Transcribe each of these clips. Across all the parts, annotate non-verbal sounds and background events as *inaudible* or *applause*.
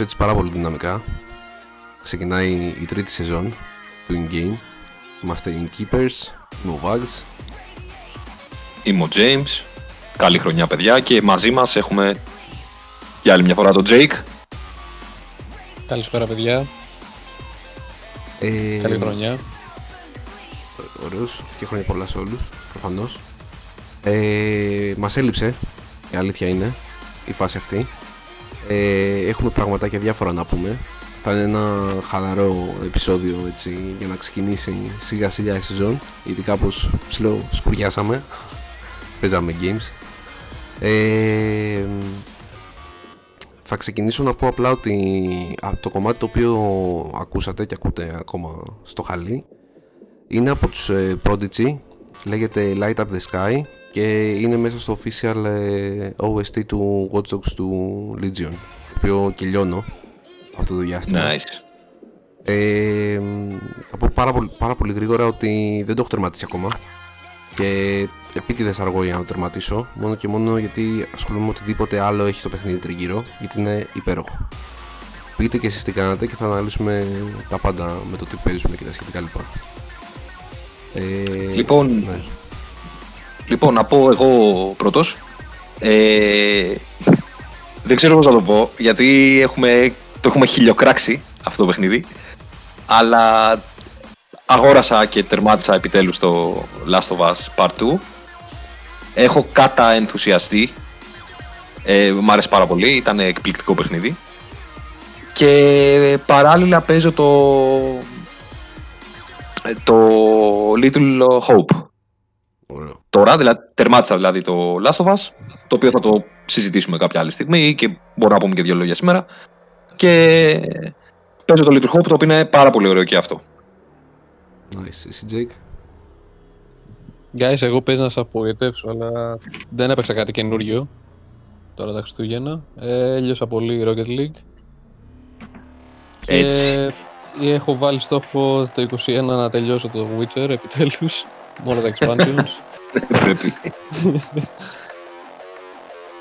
κάπως έτσι πάρα πολύ δυναμικά. Ξεκινάει η τρίτη σεζόν του in-game. Είμαστε in-keepers, είμαι ο Vags. Είμαι ο James. Καλή χρονιά παιδιά και μαζί μας έχουμε για άλλη μια φορά τον Jake. Καλησπέρα παιδιά. Ε, Καλή χρονιά. Ωραίος και χρόνια πολλά σε όλους, προφανώς. Ε, μας έλειψε, η αλήθεια είναι, η φάση αυτή. Ε, έχουμε πραγματάκια διάφορα να πούμε. Θα είναι ένα χαλαρό επεισόδιο έτσι, για να ξεκινήσει σιγά σιγά η σεζόν. Γιατί κάπως ψηλό σκουριάσαμε. Παίζαμε games. Ε, θα ξεκινήσω να πω απλά ότι α, το κομμάτι το οποίο ακούσατε και ακούτε ακόμα στο χαλί είναι από τους ε, Prodigy, λέγεται Light Up The Sky και είναι μέσα στο official ε, OST του Watch Dogs του Legion, το οποίο κυλιώνω αυτό το διάστημα. Nice. Ε, θα πω πάρα πολύ, πάρα πολύ γρήγορα ότι δεν το έχω τερματίσει ακόμα και επίτηδες αργό για να το τερματίσω μόνο και μόνο γιατί ασχολούμαι με οτιδήποτε άλλο έχει το παιχνίδι τριγύρω γιατί είναι υπέροχο. Πείτε και εσείς τι κάνατε και θα αναλύσουμε τα πάντα με το τι παίζουμε και τα σχετικά λοιπά. Ε, Λοιπόν, ναι. Λοιπόν, να πω εγώ πρώτος. Ε, δεν ξέρω πώς να το πω, γιατί έχουμε, το έχουμε χιλιοκράξει αυτό το παιχνίδι. Αλλά αγόρασα και τερμάτισα επιτέλους το Last of Us Part 2. Έχω κάτα ενθουσιαστεί. Ε, μ' άρεσε πάρα πολύ, ήταν εκπληκτικό παιχνίδι. Και παράλληλα παίζω το, το Little Hope Ωραίο. τώρα, δηλαδή τερμάτισα δηλαδή το Last of Us, το οποίο θα το συζητήσουμε κάποια άλλη στιγμή και μπορώ να πούμε και δύο λόγια σήμερα. Και παίζω το Little Hope, το οποίο είναι πάρα πολύ ωραίο και αυτό. Nice. Εσύ Jake; Guys, εγώ πες να σας απογοητεύσω, αλλά δεν έπαιξα κάτι καινούριο τώρα τα Χριστούγεννα. Ε, έλειωσα πολύ Rocket League. Έτσι. Και έχω βάλει στόχο το 21 να τελειώσω το Witcher επιτέλους. Μόνο τα expansions. Πρέπει.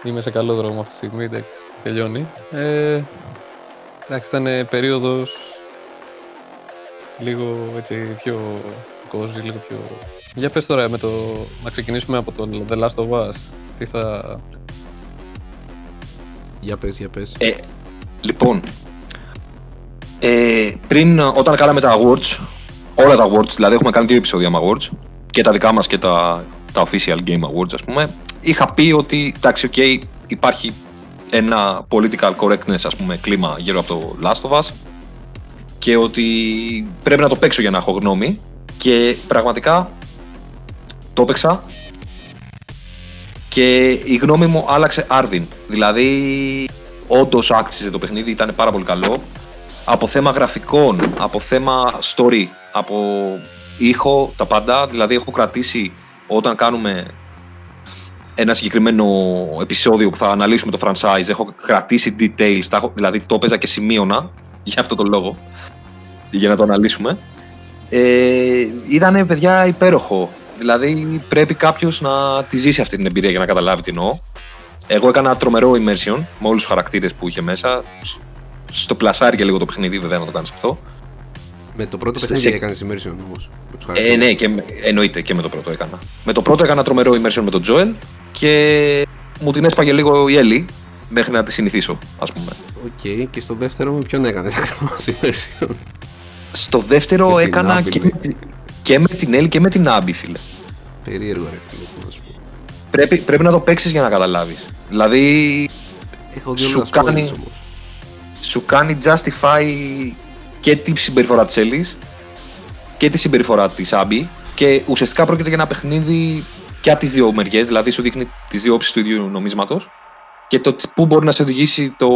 Είμαι σε καλό δρόμο αυτή τη στιγμή, εντάξει, τελειώνει. Ε, εντάξει, ήταν περίοδος λίγο έτσι πιο cozy, λίγο πιο... Για πες τώρα με το... να ξεκινήσουμε από το The Last of Us. Τι θα... Για πες, για πες. Ε, λοιπόν, ε, πριν όταν κάναμε τα awards, όλα τα awards, δηλαδή έχουμε κάνει δύο επεισόδια με awards, και τα δικά μας και τα, τα official game awards ας πούμε, είχα πει ότι εντάξει, ok, υπάρχει ένα political correctness ας πούμε κλίμα γύρω από το Last of Us και ότι πρέπει να το παίξω για να έχω γνώμη και πραγματικά το έπαιξα και η γνώμη μου άλλαξε άρδιν. Δηλαδή, όντως άξιζε το παιχνίδι, ήταν πάρα πολύ καλό. Από θέμα γραφικών, από θέμα story, από ήχο, τα πάντα. Δηλαδή, έχω κρατήσει όταν κάνουμε ένα συγκεκριμένο επεισόδιο που θα αναλύσουμε το franchise, έχω κρατήσει details, τα έχω- δηλαδή το έπαιζα και σημείωνα *laughs* για αυτό το λόγο, για να το αναλύσουμε. Ε, ήταν παιδιά υπέροχο. Δηλαδή πρέπει κάποιος να τη ζήσει αυτή την εμπειρία για να καταλάβει τι εννοώ. Εγώ έκανα τρομερό immersion με όλους τους χαρακτήρες που είχε μέσα. Σ- Στο πλασάρι και λίγο το παιχνίδι, βέβαια, να το κάνεις αυτό. Με το πρώτο σε- παιχνίδι σε- έκανες immersion όμως. Με τους Ε, χαρακτήρες. ναι, και, με- εννοείται και με το πρώτο έκανα. Με το πρώτο έκανα τρομερό immersion με τον Joel και μου την έσπαγε λίγο η Έλλη μέχρι να τη συνηθίσω, ας πούμε. Οκ, και στο δεύτερο με ποιον έκανες ακριβώς immersion; Στο δεύτερο Με την έκανα Abby, και ναι. με, τη- και με την Ellie και με την Abby, φίλε. Περίεργο ρε φίλε, τι να σου πω. Πρέπει, πρέπει να το παίξεις για να καταλάβεις. Δηλαδή, Έχω δει Σου όλα τα spoilers κάνει- όμως. Σου κάνει justify και τη συμπεριφορά της Ellie και τη συμπεριφορά της Abby και ουσιαστικά πρόκειται για ένα παιχνίδι και από τις δύο μεριές, δηλαδή σου δείχνει τις δύο όψεις του ίδιου νομίσματος και το τι- πού μπορεί να σε οδηγήσει το,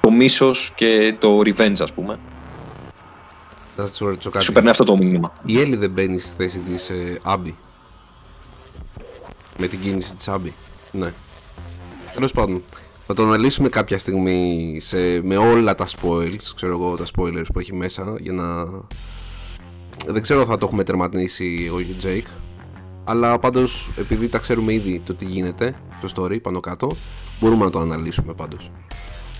το μίσος και το revenge, ας πούμε. Θα σας ρωτήσω κάτι. Σου περνάει αυτό το μήνυμα. Η Έλλη δεν μπαίνει στη θέση της ε, Άμπη. Με την κίνηση της Άμπη. Ναι. Τέλος πάντων. Θα το αναλύσουμε κάποια στιγμή σε, με όλα τα spoils, ξέρω εγώ, τα spoilers που έχει μέσα, για να... Δεν ξέρω αν θα το έχουμε τερματίσει εγώ και ο Jake, αλλά πάντως επειδή τα ξέρουμε ήδη το τι γίνεται στο story πάνω κάτω, μπορούμε να το αναλύσουμε πάντως.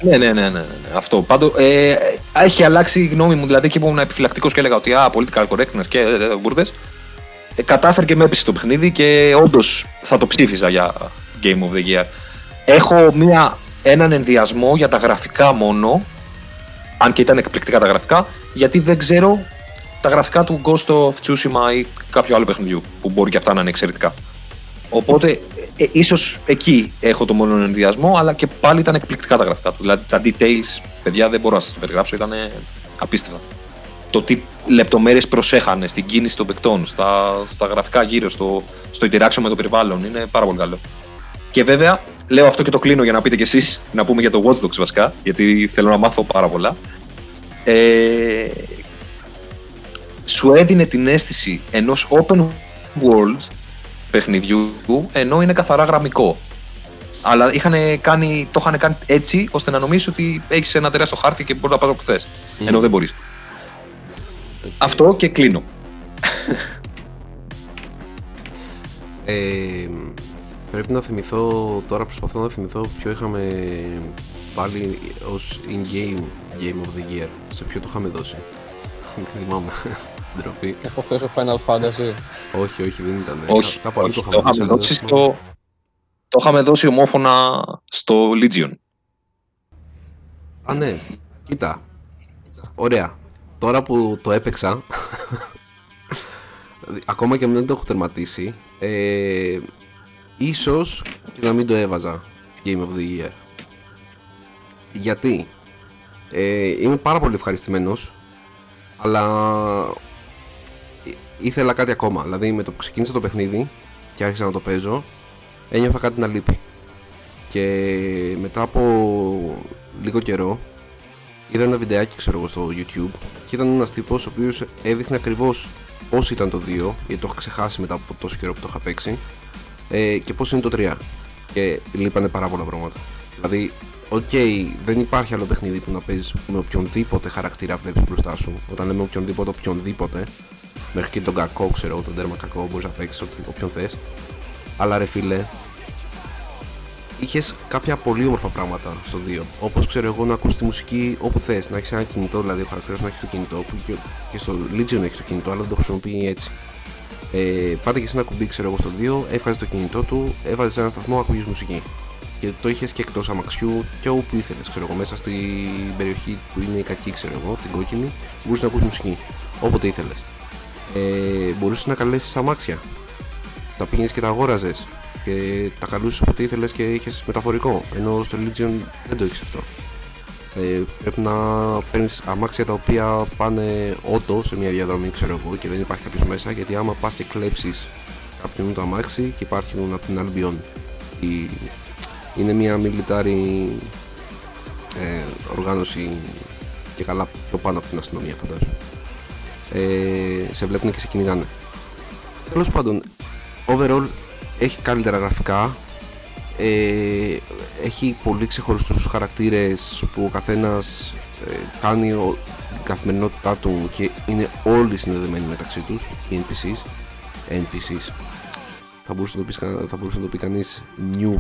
Ναι, ναι, ναι, ναι, ναι. Αυτό. Πάντως, ε, έχει αλλάξει η γνώμη μου. Δηλαδή, εκεί που ήμουν επιφυλακτικός και έλεγα ότι α, political correctness και ε, ε, μπουρδε. Ε, κατάφερε και με έπεισε το παιχνίδι και όντως θα το ψήφιζα για Game of the Year. Έχω μια, έναν ενδιασμό για τα γραφικά μόνο. Αν και ήταν εκπληκτικά τα γραφικά, γιατί δεν ξέρω τα γραφικά του Ghost of Tsushima ή κάποιο άλλο παιχνιδιού που μπορεί και αυτά να είναι εξαιρετικά. Οπότε ε, ίσως εκεί έχω το μόνο ενδιασμό, αλλά και πάλι ήταν εκπληκτικά τα γραφικά του. Δηλαδή τα details, παιδιά, δεν μπορώ να σας περιγράψω, ήταν απίστευτα. Το τι λεπτομέρειες προσέχανε στην κίνηση των παικτών, στα, στα γραφικά γύρω, στο, στο interaction με το περιβάλλον, είναι πάρα πολύ καλό. Και βέβαια, λέω αυτό και το κλείνω για να πείτε κι εσείς, να πούμε για το Watch Dogs βασικά, γιατί θέλω να μάθω πάρα πολλά. Ε, σου έδινε την αίσθηση ενός open world παιχνιδιού, ενώ είναι καθαρά γραμμικό. Αλλά είχαν κάνει, το είχαν κάνει έτσι ώστε να νομίζεις ότι έχεις ένα τεράστιο χάρτη και μπορείς να πας όπου θες. Ενώ δεν μπορείς. Αυτό και κλείνω. Ε, πρέπει να θυμηθώ, τώρα προσπαθώ να θυμηθώ ποιο είχαμε βάλει ως in-game Game of the Year. Σε ποιο το είχαμε δώσει. *laughs* Δεν θυμάμαι. *laughs* Ντροπή. Έχω αυτό Final Fantasy. Όχι, όχι, δεν ήταν. Όχι, Κάπου αλλού όχι, το το είχαμε είχαμε δώσει. δώσει στο... Το είχαμε δώσει ομόφωνα στο Legion. Α, ναι. Κοίτα. Ωραία. Τώρα που το έπαιξα, *laughs* ακόμα και αν δεν το έχω τερματίσει, ε, ίσως και να μην το έβαζα Game of the Year. Γιατί; Ε, είμαι πάρα πολύ ευχαριστημένος, αλλά ε, ήθελα κάτι ακόμα. Δηλαδή με το που ξεκίνησα το παιχνίδι και άρχισα να το παίζω, ένιωθα κάτι να λείπει. Και μετά από λίγο καιρό είδα ένα βιντεάκι ξέρω εγώ στο YouTube και ήταν ένας τύπος ο οποίος έδειχνε ακριβώς πώς ήταν το 2 γιατί το είχα ξεχάσει μετά από τόσο καιρό που το είχα παίξει ε, και πώς είναι το 3 και λείπανε πάρα πολλά πράγματα. Δηλαδή οκ δεν υπάρχει άλλο παιχνίδι που να παίζεις με οποιονδήποτε χαρακτήρα βλέπεις μπροστά σου. Όταν λέμε οποιονδήποτε οποιονδήποτε μέχρι και τον κακό ξέρω εγώ τον τέρμα κακό μπορείς να παίξεις ό,τι- όποιον θες. Αλλά ρε φίλε είχες κάποια πολύ όμορφα πράγματα στο 2. Όπως ξέρω εγώ να ακούς τη μουσική όπου θες, να έχεις ένα κινητό, δηλαδή ο χαρακτήρας να έχει το κινητό, που και, και στο Legion έχει το κινητό, αλλά δεν το χρησιμοποιεί έτσι. Ε, πάτε και σε ένα κουμπί, ξέρω εγώ στο 2, έβγαζε το κινητό του, έβαζε ένα σταθμό, ακούγες μουσική. Και το είχες και εκτός αμαξιού και όπου ήθελες, ξέρω εγώ, μέσα στην περιοχή που είναι η κακή, ξέρω εγώ, την κόκκινη, μπορούσες να ακούσει μουσική. Όποτε ήθελες. Ε, μπορούσες να καλέσεις αμάξια. Τα πήγαινες και τα αγόραζες και τα καλούσες όποτε ήθελες και είχες μεταφορικό. Ενώ στο Legion δεν το έχεις αυτό. Ε, πρέπει να παίρνεις αμάξια τα οποία πάνε όντω σε μια διαδρομή, ξέρω εγώ, και δεν υπάρχει κάποιος μέσα. Γιατί άμα πας και κλέψεις κάποιον το αμάξι και υπάρχουν από την Albion. Η... Είναι μια military ε, οργάνωση και καλά πιο πάνω από την αστυνομία, φαντάζομαι. Ε, σε βλέπουν και σε κυνηγάνε. Τέλος πάντων, overall έχει καλύτερα γραφικά ε, έχει πολύ ξεχωριστούς χαρακτήρες που ο καθένας ε, κάνει ο, την καθημερινότητά του και είναι όλοι συνδεδεμένοι μεταξύ τους οι NPCs NPCs θα μπορούσε να το πεις, κα- θα μπορούσε να το πει κανείς new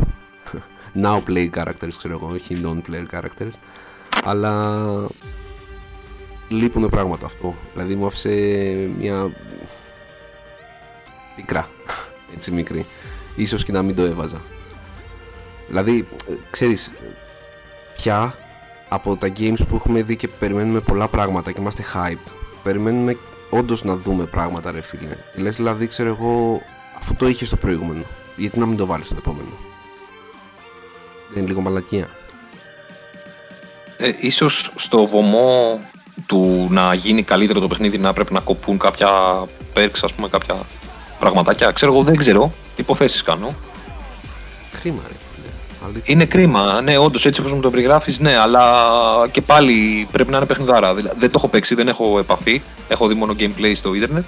*laughs* now play characters ξέρω εγώ όχι non player characters. Αλλά λείπουν πράγματα αυτό. Δηλαδή μου άφησε μια πικρά *laughs* έτσι μικρή. Ίσως και να μην το έβαζα δηλαδή ε, ξέρεις πια από τα games που έχουμε δει και περιμένουμε πολλά πράγματα και είμαστε hyped περιμένουμε όντως να δούμε πράγματα ρε φίλε Και λες δηλαδή ξέρω εγώ αυτό το είχες στο προηγούμενο γιατί να μην το βάλεις στο επόμενο; Δεν είναι λίγο μαλακία Ε, ίσως στο βωμό του να γίνει καλύτερο το παιχνίδι να πρέπει να κοπούν κάποια perks, ας πούμε, κάποια πραγματάκια. Ξέρω εγώ, δεν ξέρω. Υποθέσεις κάνω. κρίμα ρε φίλε Αλήθεια. Είναι κρίμα, ναι, όντως έτσι όπως μου το περιγράφεις, ναι, αλλά και πάλι πρέπει να είναι παιχνιδάρα. Δηλαδή, δεν το έχω παίξει, δεν έχω επαφή. Έχω δει μόνο gameplay στο ίντερνετ.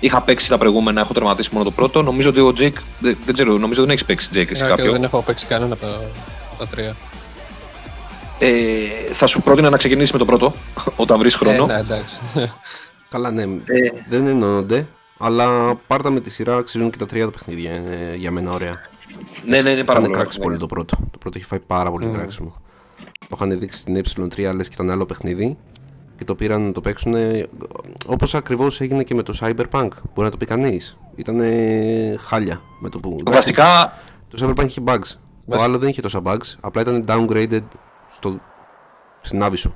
Είχα παίξει τα προηγούμενα, έχω τερματίσει μόνο το πρώτο. Νομίζω ότι ο Jake, δεν, δεν ξέρω, νομίζω ότι δεν έχεις παίξει Jake εσύ Ναι, και κάποιο. δεν έχω παίξει κανένα από τα, από τα τρία. Ε, θα σου πρότεινα να ξεκινήσεις με το πρώτο, *laughs* όταν βρεις χρόνο. Ε, ναι, εντάξει. *laughs* Καλά ναι Ε, δεν ενώνονται αλλά πάρτα με τη σειρά αξίζουν και τα τρία τα παιχνίδια ε, για μένα ωραία ναι, ναι, είναι πάρα Είχανε πολύ. κράξει ωραία. πολύ το πρώτο. Το πρώτο έχει φάει πάρα πολύ Μμμ. κράξιμο. Το είχαν δείξει στην ε3 λες και ήταν άλλο παιχνίδι και το πήραν να το παίξουν όπως ακριβώς έγινε και με το Cyberpunk. Μπορεί να το πει κανείς. Ήταν χάλια με το που. Βασικά. Το Cyberpunk είχε bugs. Το άλλο δεν είχε τόσα bugs. Απλά ήταν downgraded στο... στην Άβυσσο.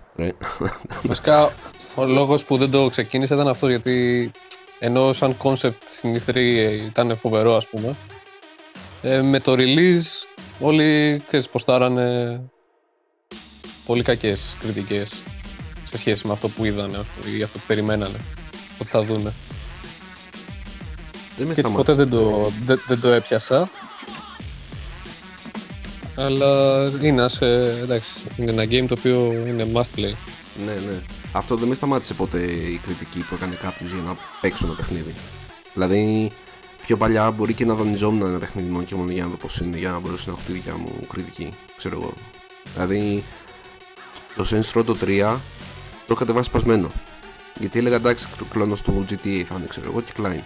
Βασικά ο λόγος που δεν το ξεκίνησε ήταν αυτός γιατί ενώ σαν concept στην E3 ήταν φοβερό ας πούμε ε, με το release όλοι ξέρεις, ποστάρανε πολύ κακές κριτικές σε σχέση με αυτό που είδανε ή αυτό που περιμένανε ότι θα δούνε. Δεν με και ποτέ δεν το, δεν, δεν το έπιασα. Αλλά είναι, σε, εντάξει, είναι ένα game το οποίο είναι must play. Ναι, ναι. Αυτό δεν με σταμάτησε ποτέ η κριτική που έκανε κάποιος για να παίξω ένα παιχνίδι. Δηλαδή, πιο παλιά μπορεί και να δανειζόμουν ένα παιχνίδι μόνο και μόνο για να δω πώς είναι, για να μπορέσω να έχω τη δικιά μου κριτική. Ξέρω εγώ. Δηλαδή, το Saints Row το 3 το είχα κατεβάσει σπασμένο. Γιατί έλεγα εντάξει, κλόνο του GTA θα είναι, ξέρω εγώ, και κλάιν.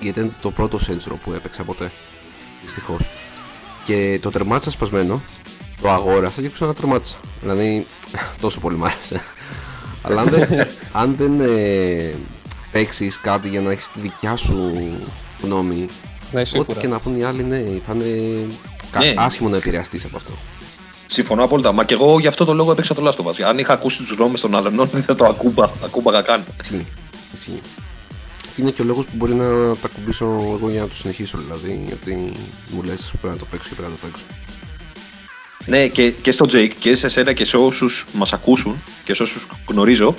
Γιατί ήταν το πρώτο Saints Row που έπαιξα ποτέ. Δυστυχώς. Και το τερμάτισα σπασμένο, το αγόρασα και ξανατερμάτισα. Δηλαδή, *laughs* τόσο πολύ μ' άρεσε. Αλλά αν δεν, *laughs* αν δεν ε, παίξεις κάτι για να έχεις τη δικιά σου γνώμη, ναι, ό,τι και να πούν οι άλλοι, ναι, θα είναι ναι. άσχημο να επηρεαστείς από αυτό. Συμφωνώ απόλυτα. Μα και εγώ γι' αυτό το λόγο έπαιξα το Last of Us. Αν είχα ακούσει τους νόμους των άλλων, δεν θα το ακούμπα, ακούμπαγα καν. Ισχύει. Ισχύει. Και είναι και ο λόγος που μπορεί να τα κουμπίσω εγώ για να το συνεχίσω. Δηλαδή, γιατί μου λες πρέπει να το παίξω και πρέπει να το παίξω. Ναι, και, και στο Jake και σε εσένα και σε όσους μας ακούσουν και σε όσους γνωρίζω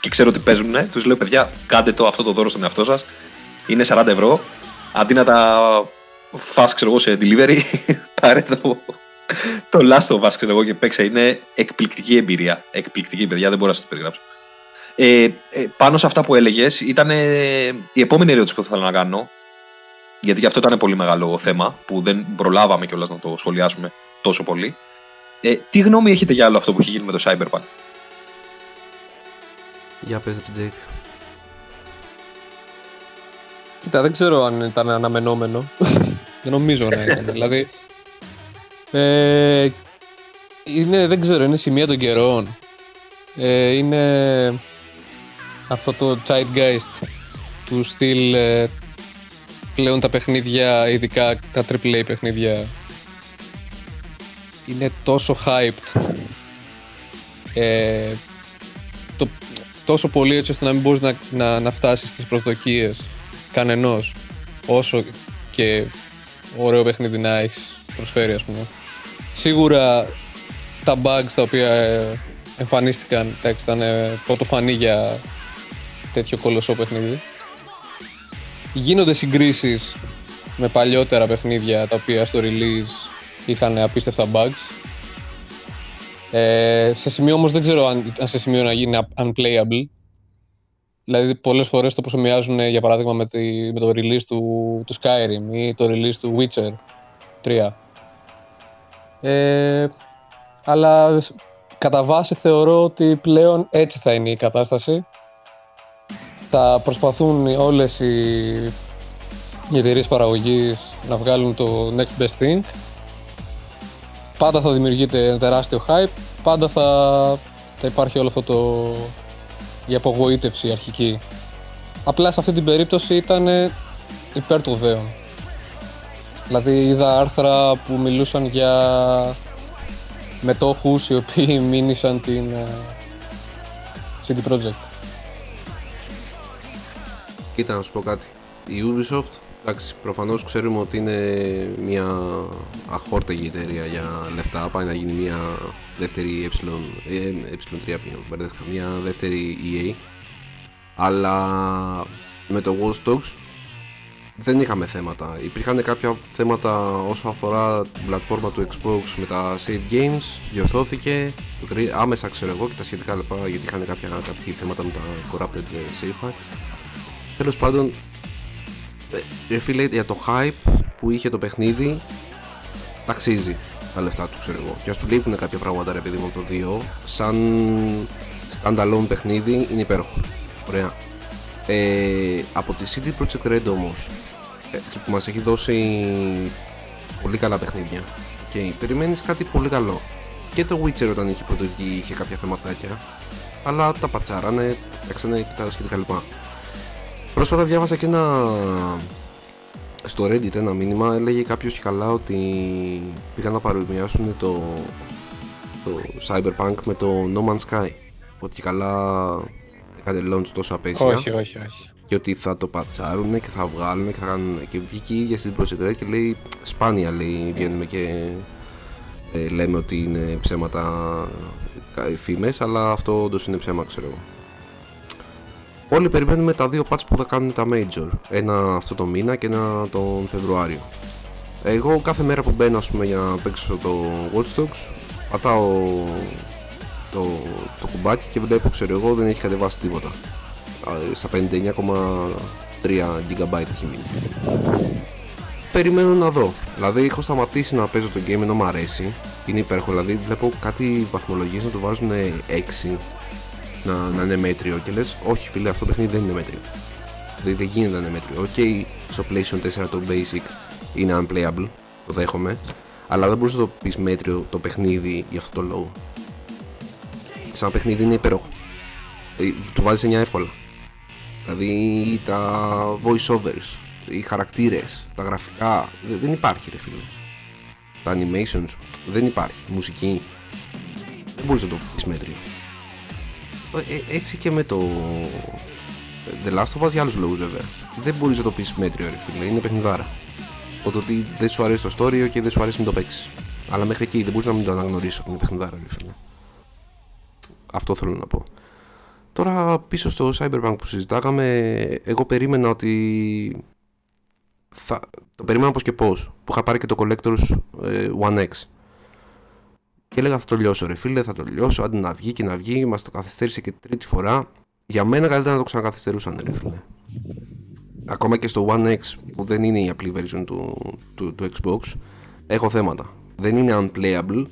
και ξέρω ότι παίζουν, τους λέω παιδιά, κάντε το αυτό το δώρο στον εαυτό σας. Είναι 40 ευρώ. Αντί να τα φας ξέρω εγώ σε delivery, *laughs* πάρε το, το Last of Us ξέρω εγώ και παίξα. Είναι εκπληκτική εμπειρία. Εκπληκτική, παιδιά, δεν μπορώ να σας το περιγράψω. Ε, ε, πάνω σε αυτά που έλεγες, ήταν ε, η επόμενη ερώτηση που θα ήθελα να κάνω. Γιατί και αυτό ήταν πολύ μεγάλο θέμα που δεν προλάβαμε κιόλας να το σχολιάσουμε τόσο πολύ. Ε, τι γνώμη έχετε για άλλο αυτό που έχει γίνει με το Cyberpunk; Για πες ρε Jake. Κοίτα, δεν ξέρω αν ήταν αναμενόμενο. *laughs* δεν νομίζω να ήταν. δηλαδή, ε, είναι, δεν ξέρω, είναι σημεία των καιρών. Ε, είναι αυτό το Zeitgeist του στυλ ε, πλέον τα παιχνίδια, ειδικά τα AAA παιχνίδια είναι τόσο hyped ε, το, τόσο πολύ έτσι ώστε να μην μπορείς να, να, να φτάσεις στις προσδοκίες κανενός όσο και ωραίο παιχνίδι να έχεις προσφέρει ας πούμε. Σίγουρα τα bugs τα οποία ε, εμφανίστηκαν εντάξει, ήταν ε, πρωτοφανή για τέτοιο κολοσσό παιχνίδι. Γίνονται συγκρίσεις με παλιότερα παιχνίδια τα οποία στο release είχαν απίστευτα bugs. Ε, σε σημείο όμως δεν ξέρω αν, αν σε σημείο να γίνει unplayable. Δηλαδή πολλές φορές το προσωμιάζουν για παράδειγμα με, τη, με το release του, του Skyrim ή το release του Witcher 3. Ε, αλλά κατά βάση θεωρώ ότι πλέον έτσι θα είναι η κατάσταση. Θα προσπαθούν όλες οι, οι εταιρείες παραγωγής να βγάλουν το next best thing πάντα θα δημιουργείται ένα τεράστιο hype, πάντα θα, θα υπάρχει όλο αυτό το... η απογοήτευση αρχική. Απλά σε αυτή την περίπτωση ήταν υπέρ του δέον. Δηλαδή είδα άρθρα που μιλούσαν για μετόχους οι οποίοι *laughs* μήνυσαν την ε, CD Projekt. Κοίτα να σου πω κάτι. Η Ubisoft Εντάξει, προφανώς ξέρουμε ότι είναι μια αχόρτεγη εταιρεία για λεφτά. Πάει να γίνει μια δεύτερη ε, ε3 μια δεύτερη EA. Αλλά με το Watch Dogs δεν είχαμε θέματα. Υπήρχαν κάποια θέματα όσο αφορά την πλατφόρμα του Xbox με τα Save Games, διορθώθηκε άμεσα ξέρω εγώ και τα σχετικά λεπτά γιατί είχαν κάποια, κάποια θέματα με τα Corrupted Save File. Τέλος πάντων ρε φίλε, για το hype που είχε το παιχνίδι, ταξίζει τα λεφτά του, ξέρω εγώ. Και ας του λείπουν κάποια πράγματα, ρε παιδί μου, το 2, σαν standalone παιχνίδι είναι υπέροχο. Ωραία. Ε, από τη CD Projekt Red όμως, ε, που μας έχει δώσει πολύ καλά παιχνίδια και περιμένεις κάτι πολύ καλό. Και το Witcher όταν είχε πρωτοβγεί είχε κάποια θεματάκια. Αλλά τα πατσάρανε, φτιάξανε και τα λοιπά. Πρόσφατα διάβασα και ένα στο Reddit ένα μήνυμα έλεγε κάποιος και καλά ότι πήγαν να παρομοιάσουν το, το Cyberpunk με το No Man's Sky ότι και καλά έκανε launch τόσο απέσια όχι, όχι, όχι. και ότι θα το πατσάρουν και θα βγάλουν και θα κάνουν και βγήκε η ίδια στην Project και λέει σπάνια λέει βγαίνουμε και ε, λέμε ότι είναι ψέματα ε, φήμες αλλά αυτό όντως είναι ψέμα ξέρω εγώ Όλοι περιμένουμε τα δύο patch που θα κάνουν τα Major. Ένα αυτό το μήνα και ένα τον Φεβρουάριο. Εγώ κάθε μέρα που μπαίνω πούμε, για να παίξω το Watch Dogs πατάω το, το κουμπάκι και βλέπω ξέρω εγώ δεν έχει κατεβάσει τίποτα. Στα 59,3 GB έχει μείνει. Περιμένω να δω. Δηλαδή έχω σταματήσει να παίζω το game ενώ μου αρέσει. Είναι υπέροχο. Δηλαδή βλέπω κάτι βαθμολογίες να το βάζουν 6 να, να είναι μέτριο και λες, Όχι, φίλε, αυτό το παιχνίδι δεν είναι μέτριο. Δηλαδή δεν γίνεται να είναι μέτριο. OK, okay, στο PlayStation 4 το Basic είναι unplayable, το δέχομαι, αλλά δεν μπορείς να το πεις μέτριο το παιχνίδι για αυτό το λόγο. Σαν παιχνίδι είναι υπέροχο. Δηλαδή, του βάζεις 9 εύκολα. Δηλαδή τα voice overs, οι χαρακτήρες, τα γραφικά. Δεν υπάρχει, ρε φίλε. Τα animations δεν υπάρχει. Μουσική. Δεν μπορείς να το πεις μέτριο. Ε, έτσι και με το The Last of Us για άλλους λόγους βέβαια. Δεν μπορείς να το πεις μέτριο, ρε φίλε, είναι παιχνιδάρα. Οπότε ότι δεν σου αρέσει το story και δεν σου αρέσει να το παίξεις. Αλλά μέχρι εκεί δεν μπορείς να μην το αναγνωρίσει ότι είναι παιχνιδάρα, ρε φίλε. Αυτό θέλω να πω. Τώρα πίσω στο Cyberpunk που συζητάγαμε, εγώ περίμενα ότι. Θα... Το περίμενα πώ και πώς. Που είχα πάρει και το Collector's ε, One X. Και έλεγα θα το λιώσω ρε φίλε, θα το λιώσω, άντε να βγει και να βγει, μας το καθυστέρησε και τρίτη φορά. Για μένα καλύτερα να το ξανακαθυστερούσαν ρε φίλε. Ακόμα και στο One X που δεν είναι η απλή version του, του, του Xbox, έχω θέματα. Δεν είναι unplayable.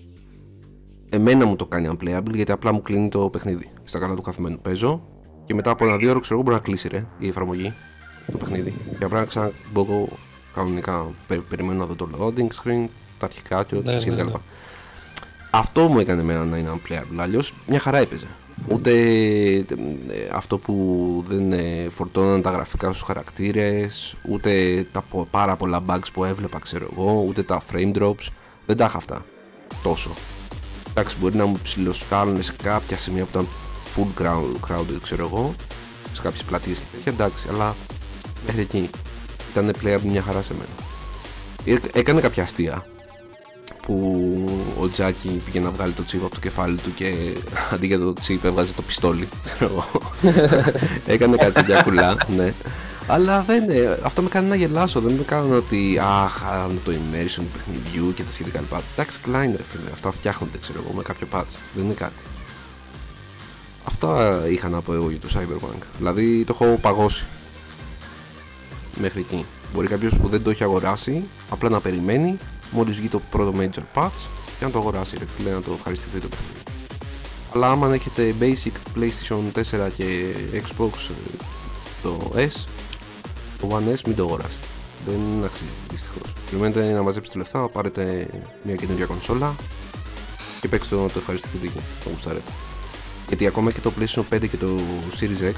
Εμένα μου το κάνει unplayable γιατί απλά μου κλείνει το παιχνίδι. Στα καλά του καθημένου παίζω και μετά από ένα-δύο ώρες ξέρω μπορεί να κλείσει ρε, η εφαρμογή το παιχνίδι. Και απλά ξανά μπορώ κανονικά περιμένω να δω το loading screen, τα αρχικά και ό,τι ναι, ναι, ναι. Αυτό μου έκανε εμένα να είναι unplayable. Αλλιώς μια χαρά έπαιζε. Ούτε ε, αυτό που δεν ε, φορτώναν τα γραφικά στους χαρακτήρες, ούτε τα πάρα πολλά bugs που έβλεπα ξέρω εγώ, ούτε τα frame drops, δεν τα είχα αυτά τόσο. Εντάξει μπορεί να μου ψιλοσκάλουν σε κάποια σημεία που ήταν full crowd, crowded ξέρω εγώ, σε κάποιες πλατείες και τέτοια εντάξει, αλλά μέχρι εκεί ήταν playable μια χαρά σε μένα. Ε, έκανε κάποια αστεία που ο Τζάκι πήγε να βγάλει το τσίπ από το κεφάλι του και *laughs* αντί για το τσίπ έβγαζε το πιστόλι. *laughs* Έκανε κάτι τέτοια κουλά, ναι. Αλλά δεν, αυτό με κάνει να γελάσω. Δεν με κάνω ότι αχ, το immersion του παιχνιδιού και τα σχετικά λοιπά. Εντάξει, κλάιν ρε φίλε, αυτά φτιάχνονται ξέρω εγώ με κάποιο patch. Δεν είναι κάτι. Αυτά είχα να πω εγώ για το Cyberpunk. Δηλαδή το έχω παγώσει. Μέχρι εκεί. Μπορεί κάποιος που δεν το έχει αγοράσει απλά να περιμένει μόλις βγει το πρώτο major patch και να το αγοράσει ρε φίλε να το ευχαριστηθεί το παιχνίδι. Αλλά άμα έχετε basic PlayStation 4 και Xbox ε, το S, το One S μην το αγοράσετε. Δεν αξίζει δυστυχώς. Περιμένετε να μαζέψετε λεφτά, να πάρετε μια καινούργια κονσόλα και παίξτε το να το ευχαριστηθείτε και το γουστάρετε. Γιατί ακόμα και το PlayStation 5 και το Series X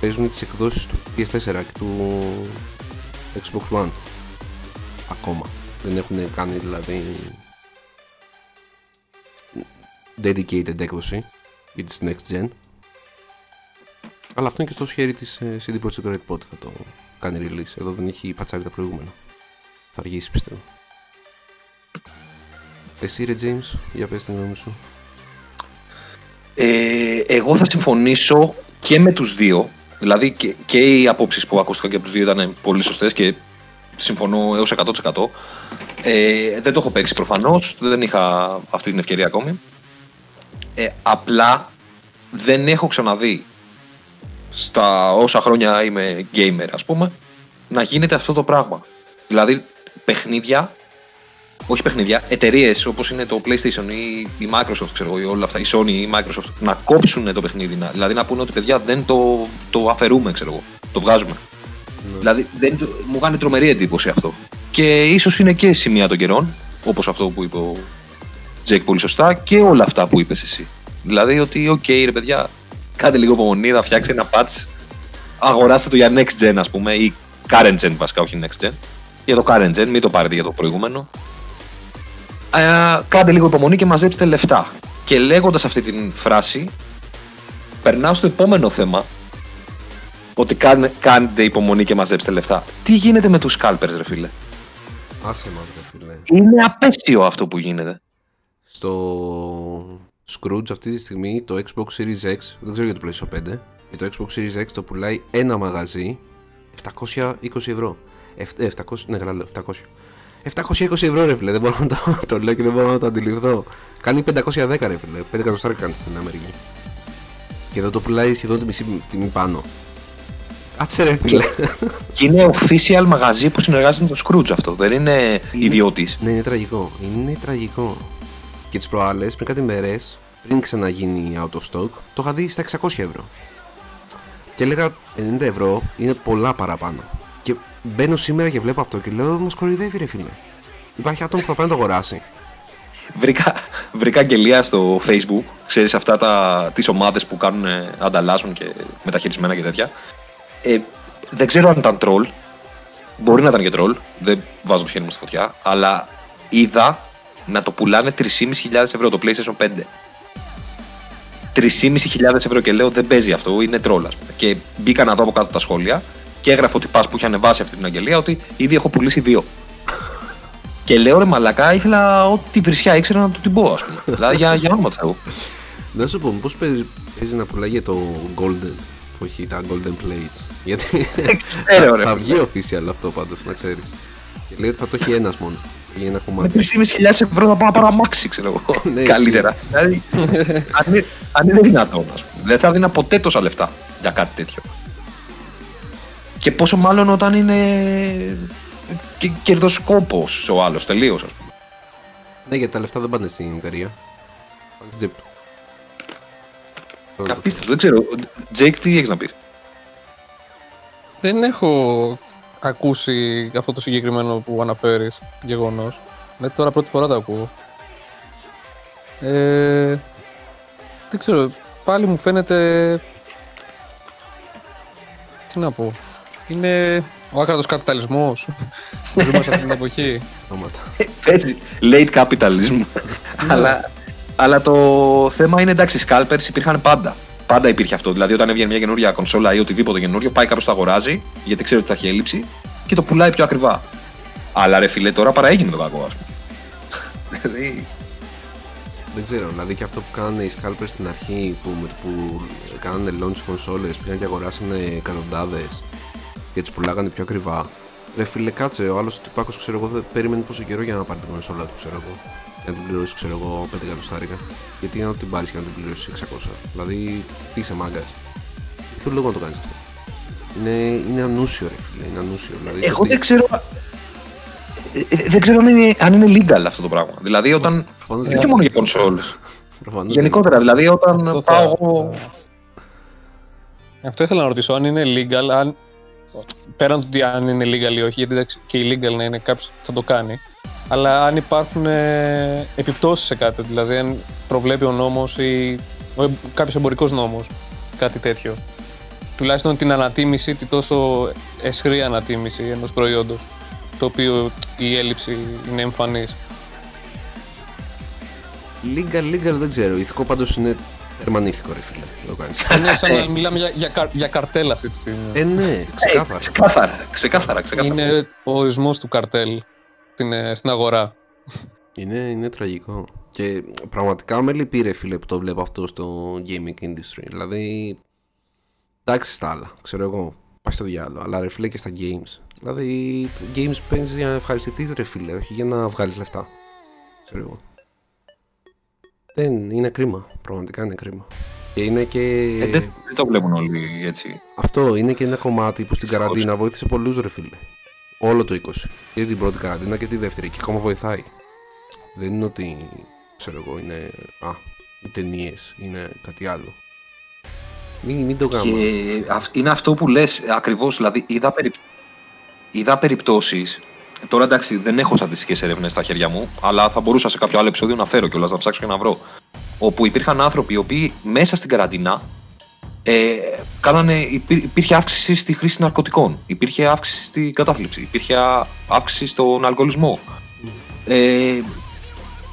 παίζουν τις εκδόσεις του PS4 και του Xbox One. Ακόμα. Δεν έχουν κάνει δηλαδή dedicated έκδοση για τις next gen. Αλλά αυτό είναι και στο σχέδιο της ε, CD Projekt Red πότε θα το κάνει release. Εδώ δεν έχει πατσάρει τα προηγούμενα. Θα αργήσει πιστεύω. Εσύ ρε James, για πες την γνώμη σου. Ε, εγώ θα συμφωνήσω και με τους δύο. Δηλαδή και, και οι απόψεις που ακούστηκαν και από τους δύο ήταν πολύ σωστές και συμφωνώ έως 100%. Ε, δεν το έχω παίξει προφανώς, δεν είχα αυτή την ευκαιρία ακόμη. Ε, απλά δεν έχω ξαναδεί στα όσα χρόνια είμαι gamer ας πούμε να γίνεται αυτό το πράγμα. Δηλαδή παιχνίδια, όχι παιχνίδια, εταιρείες όπως είναι το PlayStation ή η Microsoft ξέρω ή όλα αυτά, η Sony ή η Microsoft να κόψουν το παιχνίδι, δηλαδή να πούνε ότι παιδιά δεν το, το αφαιρούμε ξέρω εγώ, το βγάζουμε. Ναι. Δηλαδή δεν, μου κάνει τρομερή εντύπωση αυτό. Και ίσως είναι και σημεία των καιρών, όπως αυτό που είπε ο, Jake πολύ σωστά και όλα αυτά που είπες εσύ. Δηλαδή ότι, OK, okay, ρε παιδιά, κάντε λίγο υπομονή, θα φτιάξει ένα patch. Αγοράστε το για next gen, ας πούμε, ή current gen βασικά, όχι next gen. Για το current gen, μην το πάρετε για το προηγούμενο. Ε, κάντε λίγο υπομονή και μαζέψτε λεφτά. Και λέγοντας αυτή την φράση, περνάω στο επόμενο θέμα. Ότι κάνετε υπομονή και μαζέψτε λεφτά. Τι γίνεται με τους scalpers, ρε φίλε; Άσε μας, ρε φίλε. Είναι απέσιο αυτό που γίνεται. Στο Scrooge αυτή τη στιγμή το Xbox Series X, δεν ξέρω για το PlayStation 5, για το Xbox Series X το πουλάει ένα μαγαζί 720 ευρώ. 700, ναι, καλά λέω, 700. 720 ευρώ ρε φίλε, δεν μπορώ να το, *laughs* το λέω και δεν μπορώ να το αντιληφθώ. Κάνει 510 ρε φίλε, 5 εκατοστάρια κάνει στην Αμερική. Και εδώ το πουλάει σχεδόν τη μισή τιμή πάνω. Κάτσε ρε φίλε. Και είναι official μαγαζί που συνεργάζεται με το Scrooge αυτό, δεν είναι, είναι ιδιώτης. Ναι, είναι τραγικό. Είναι τραγικό. Και τις προάλλες, πριν κάτι μέρες, πριν ξαναγίνει out of stock, το είχα δει στα 600 ευρώ. Και έλεγα 90 ευρώ είναι πολλά παραπάνω. Και μπαίνω σήμερα και βλέπω αυτό και λέω: Μας κοροϊδεύει, ρε φίλε. Υπάρχει άτομο που θα πάει να το αγοράσει. Βρήκα, βρήκα αγγελία στο facebook, ξέρεις αυτά τα, τις ομάδες που κάνουν, ανταλλάσσουν και μεταχειρισμένα και τέτοια. Ε, δεν ξέρω αν ήταν troll, μπορεί να ήταν και troll, δεν βάζω το χέρι μου στη φωτιά, αλλά είδα να το πουλάνε 3.500 ευρώ το PlayStation 5. 3.500 ευρώ και λέω δεν παίζει αυτό, είναι τρόλ, πούμε. Και μπήκα να δω από κάτω τα σχόλια και έγραφε ότι πα που είχε ανεβάσει αυτή την αγγελία ότι ήδη έχω πουλήσει δύο. *laughs* και λέω ρε Μαλακά, ήθελα ό,τι βρισιά ήξερα να του την πω, ας πούμε. *laughs* δηλαδή για, για όνομα του Θεού. Να σου πω, πώς παίζει, παίζει να πουλάει το Golden, όχι τα Golden Plates. *laughs* Γιατί. Δεν ξέρω, ρε. Θα βγει official αυτό πάντως, να ξέρεις. Και λέει ότι θα το έχει ένας μόνο για ένα Με 3.500 ευρώ θα πάω να πάρω αμάξι, ξέρω εγώ. *laughs* Ναι, Καλύτερα. δηλαδή, αν, είναι, αν είναι δυνατόν, ας πούμε. Δεν θα δίνα ποτέ τόσα λεφτά για κάτι τέτοιο. Και πόσο μάλλον όταν είναι και κερδοσκόπος ο άλλος τελείως, ας πούμε. Ναι, γιατί τα λεφτά δεν πάνε στην εταιρεία. Πάνε στην τσέπη του. Απίστευτο, δεν ξέρω. Jake, τι έχεις να πεις; Δεν έχω ακούσει αυτό το συγκεκριμένο που αναφέρεις, γεγονός. Ναι, τώρα πρώτη φορά το ακούω. Ε, δεν ξέρω, πάλι μου φαίνεται... Τι να πω. Είναι ο άκρατος καπιταλισμός. Ζούμε σε αυτή την εποχή. Παίζει late capitalism. Ναι. αλλά, αλλά το θέμα είναι εντάξει, scalpers υπήρχαν πάντα. Πάντα υπήρχε αυτό. Δηλαδή, όταν έβγαινε μια καινούργια κονσόλα ή οτιδήποτε καινούριο, πάει κάποιος το αγοράζει, γιατί ξέρει ότι θα έχει έλλειψη και το πουλάει πιο ακριβά. Αλλά ρε φιλέ, τώρα παραέγινε το κακό, ας πούμε. Δηλαδή. Δεν ξέρω, δηλαδή και αυτό που κάνανε οι scalpers στην αρχή που, με που κάνανε launch κονσόλες πήγαν και αγοράσανε εκατοντάδες και τι πουλάγανε πιο ακριβά. Ρε φίλε, κάτσε, ο άλλος τυπάκος ξέρω εγώ περίμενε πόσο καιρό για να πάρει την κονσόλα του, ξέρω εγώ. Για να την πληρώσει, ξέρω εγώ, 5 εκατοστάρικα. Γιατί να την πάρεις και να την πληρώσεις 600. Δηλαδή, τι είσαι μάγκας. Ποιο λόγο να το κάνεις αυτό. Είναι, είναι ανούσιο, ρε φίλε. Είναι ανούσιο. Δηλαδή, Εγώ δεν ξέρω. Ε, ε, δεν ξέρω αν είναι, αν είναι legal αυτό το πράγμα. Δηλαδή, όταν. Δεν και μόνο για κονσόλε. *laughs* Γενικότερα, δηλαδή, όταν αυτό πάω εγώ. Αυτό ήθελα να ρωτήσω, αν είναι legal, αν... πέραν του ότι αν είναι legal ή όχι, γιατί και illegal να είναι κάποιος θα το κάνει, αλλά αν υπάρχουν ε, επιπτώσεις σε κάτι, δηλαδή αν προβλέπει ο νόμος ή κάποιος εμπορικός νόμος, κάτι τέτοιο τουλάχιστον την ανατίμηση, τη τόσο εσχρή ανατίμηση ενός προϊόντος, το οποίο η έλλειψη είναι εμφανής. Legal, legal δεν ξέρω. Ηθικό πάντως είναι ερμανήθικο, ρε φίλε. Το κάνεις. Είναι σαν να μιλάμε για, για, για καρτέλ αυτή τη στιγμή. Ε, ναι, ξεκάθαρα. Ε, ξεκάθαρα, ξεκάθαρα, ξεκάθαρα. Είναι ο ορισμός του καρτέλ στην, ε, στην αγορά. Είναι, είναι τραγικό. Και πραγματικά με λυπεί ρε φίλε που το βλέπω αυτό στο gaming industry. Δηλαδή Εντάξει στα άλλα, ξέρω εγώ. Πάει στο διάλογο. Αλλά ρε φίλε και στα games. Δηλαδή, games παίζεις για να ευχαριστηθείς ρε φίλε, όχι για να βγάλεις λεφτά. Ξέρω εγώ. Δεν είναι κρίμα. Πραγματικά είναι κρίμα. Και είναι και. Ε, δεν, δεν, το βλέπουν όλοι έτσι. Αυτό είναι και ένα κομμάτι που στην καραντίνα βοήθησε πολλούς ρε φίλε. Όλο το 20. Και την πρώτη καραντίνα και τη δεύτερη. Και ακόμα βοηθάει. Δεν είναι ότι. ξέρω εγώ, είναι. Α, οι ταινίες είναι κάτι άλλο. Μην, μην το κάνουμε. Και είναι αυτό που λες ακριβώς, δηλαδή είδα, περι... είδα περιπτώσεις Τώρα εντάξει, δεν έχω στατιστικές έρευνε στα χέρια μου, αλλά θα μπορούσα σε κάποιο άλλο επεισόδιο να φέρω κιόλας να ψάξω και να βρω. Όπου υπήρχαν άνθρωποι οι οποίοι μέσα στην καραντίνα ε, κάνανε, υπήρχε αύξηση στη χρήση ναρκωτικών, υπήρχε αύξηση στην κατάθλιψη, υπήρχε αύξηση στον αλκοολισμό. Ε,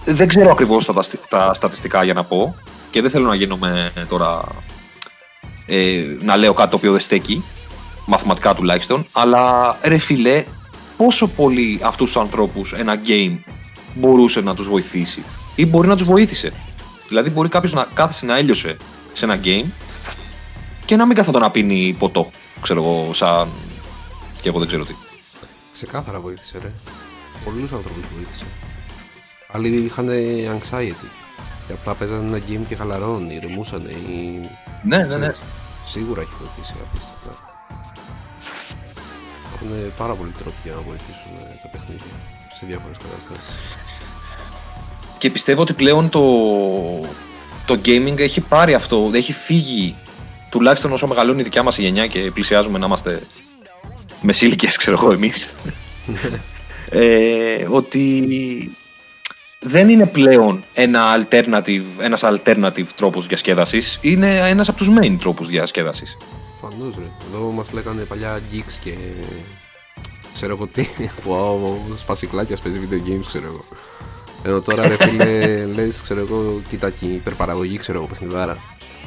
δεν ξέρω ακριβώς τα, τα στατιστικά για να πω και δεν θέλω να γίνομαι τώρα ε, να λέω κάτι το οποίο δεν στέκει, μαθηματικά τουλάχιστον, αλλά ρε φίλε, πόσο πολύ αυτούς τους ανθρώπους ένα game μπορούσε να τους βοηθήσει ή μπορεί να τους βοήθησε. Δηλαδή μπορεί κάποιος να κάθεσε να έλειωσε σε ένα game και να μην κάθεται να πίνει ποτό, ξέρω εγώ, σαν και εγώ δεν ξέρω τι. Ξεκάθαρα βοήθησε ρε. Πολλούς ανθρώπους βοήθησε. Άλλοι είχαν anxiety. Και απλά παίζανε ένα game και χαλαρώνουν, ηρεμούσαν ή... Ναι, ναι, ναι. Σίγουρα έχει βοηθήσει απίστευτα. Έχουν πάρα πολλοί τρόποι για να βοηθήσουν τα παιχνίδια σε διάφορες καταστάσεις. Και πιστεύω ότι πλέον το, το gaming έχει πάρει αυτό, έχει φύγει τουλάχιστον όσο μεγαλώνει η δικιά μας η γενιά και πλησιάζουμε να είμαστε μεσήλικες ξέρω εγώ εμείς *laughs* ε, ότι δεν είναι πλέον ένα alternative, ένας alternative τρόπος διασκέδασης, είναι ένας από τους main τρόπους διασκέδασης. Φανώς ρε. Εδώ μας λέγανε παλιά geeks και ξέρω εγώ τι, *laughs* που ο σπασικλάκιας παίζει video games ξέρω εγώ. Ενώ τώρα ρε φίλε *laughs* λες ξέρω εγώ κοίτα και υπερπαραγωγή ξέρω εγώ παιχνιδάρα.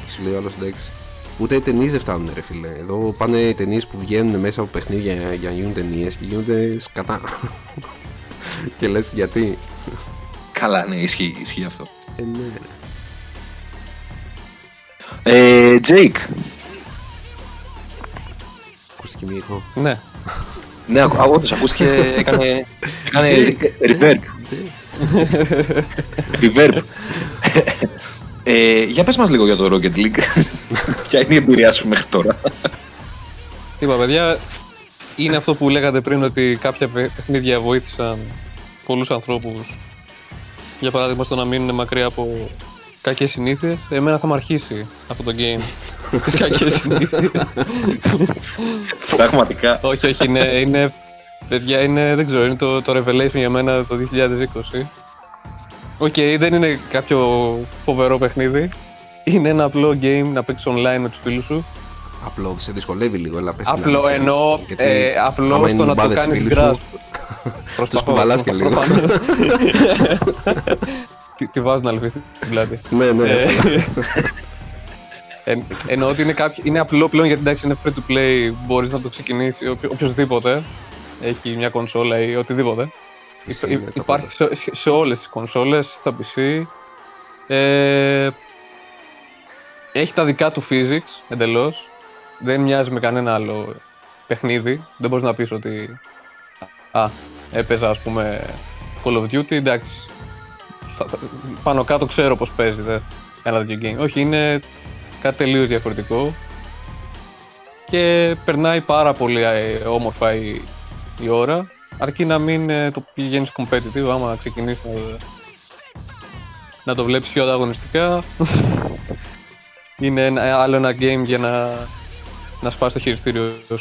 Σου λέει άλλος εντάξει. Ούτε οι ταινίες δεν φτάνουν, ρε φίλε. Εδώ πάνε ταινίες που βγαίνουν μέσα από παιχνίδια για να γίνουν ταινίες και γίνονται σκατά. *laughs* και λες γιατί; Καλά, ναι, ισχύει, ισχύει αυτό. Ε, ναι. Ε, Jake. Ακούστηκε μία ηχώ. Ναι. Ναι, όντως ακούστηκε, έκανε, έκανε reverb. Reverb. *laughs* Ε, για πες μας λίγο για το Rocket League. *laughs* Ποια είναι η εμπειρία σου μέχρι τώρα; Είπα, παιδιά, είναι αυτό που λέγατε πριν ότι κάποια παιχνίδια βοήθησαν πολλούς ανθρώπους για παράδειγμα στο να μείνουν μακριά από κακές συνήθειες, εμένα θα με αρχίσει αυτό το game. *laughs* Τις κακές συνήθειες. Πραγματικά. όχι, όχι, είναι, είναι, παιδιά, είναι, δεν ξέρω, είναι το, το revelation για μένα το 2020. OK, okay, δεν είναι κάποιο φοβερό παιχνίδι. Είναι ένα απλό game να παίξεις online με τους φίλους σου. Απλό, σε δυσκολεύει λίγο, αλλά πες Απλό, εννοώ, ε, απλό στο να το κάνεις grasp. Τους κουβαλάς και λίγο. Τι, τι βάζουν αλφή στην πλάτη. Ναι, ναι. Ε, εν, εννοώ ότι είναι, κάποιο, είναι απλό πλέον γιατί εντάξει είναι free to play, μπορείς να το ξεκινήσεις οποιο, οποιοδήποτε έχει μια κονσόλα ή οτιδήποτε. Υ, υπάρχει σε, σε όλες τις κονσόλες, στα PC. Ε, έχει τα δικά του physics εντελώς. Δεν μοιάζει με κανένα άλλο παιχνίδι. Δεν μπορείς να πεις ότι Α, έπαιζα ας πούμε Call of Duty, εντάξει. Πάνω κάτω ξέρω πώς παίζει δε, ένα τέτοιο game. Όχι, είναι κάτι τελείως διαφορετικό και περνάει πάρα πολύ ε, όμορφα η, η ώρα αρκεί να μην ε, το πηγαίνεις competitive άμα ξεκινήσεις να, να το βλέπεις πιο ανταγωνιστικά *laughs* είναι ένα, άλλο ένα game για να, να σπάσει το χειριστήριο σου.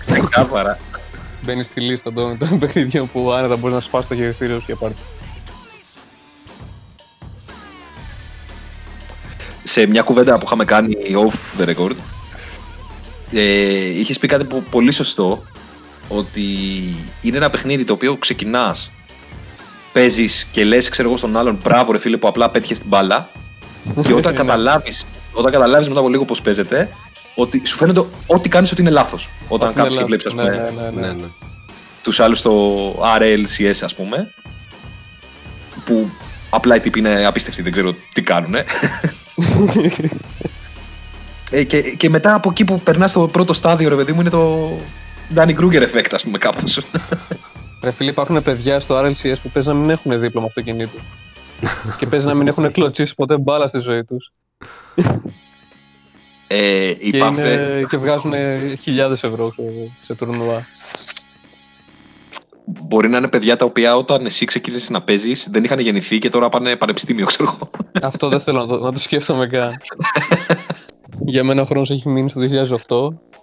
*laughs* Ξεκάθαρα. Μπαίνεις στη λίστα των, των παιχνιδιών που άνετα μπορείς να σπάσει το χειριστήριο σου για πάρτι. Σε μια κουβέντα που είχαμε κάνει off the record, ε, είχες πει κάτι που, πολύ σωστό, ότι είναι ένα παιχνίδι το οποίο ξεκινάς, παίζεις και λες, ξέρω εγώ στον άλλον, μπράβο ρε φίλε που απλά πέτυχες την μπάλα. και όταν *laughs* καταλάβεις όταν καταλάβεις μετά από λίγο πώς παίζεται, ότι σου φαίνεται ό,τι κάνεις ότι είναι λάθος. Όταν κάτσει και βλέπεις, ας ναι, πούμε, ναι, ναι, ναι. Ναι, ναι. τους άλλους στο RLCS, ας πούμε. Που απλά οι τύποι είναι απίστευτοι, δεν ξέρω τι κάνουν. *laughs* ε, και, και μετά από εκεί που περνάς στο πρώτο στάδιο, ρε παιδί μου, είναι το Danny Kruger effect, ας πούμε, κάπως. Ρε φίλε, υπάρχουν παιδιά στο RLCS που παίζει να μην έχουν δίπλωμα αυτοκινήτου. *laughs* και παίζει να μην έχουν κλωτσίσει ποτέ μπάλα στη ζωή τους. ε, και, υπάρχουν... είναι, και βγάζουν χιλιάδες ευρώ σε, σε τουρνουά. Μπορεί να είναι παιδιά τα οποία όταν εσύ ξεκίνησες να παίζεις δεν είχαν γεννηθεί και τώρα πάνε πανεπιστήμιο, ξέρω εγώ. Αυτό δεν θέλω να το, να το σκέφτομαι καν. *laughs* Για μένα ο χρόνος έχει μείνει στο 2008.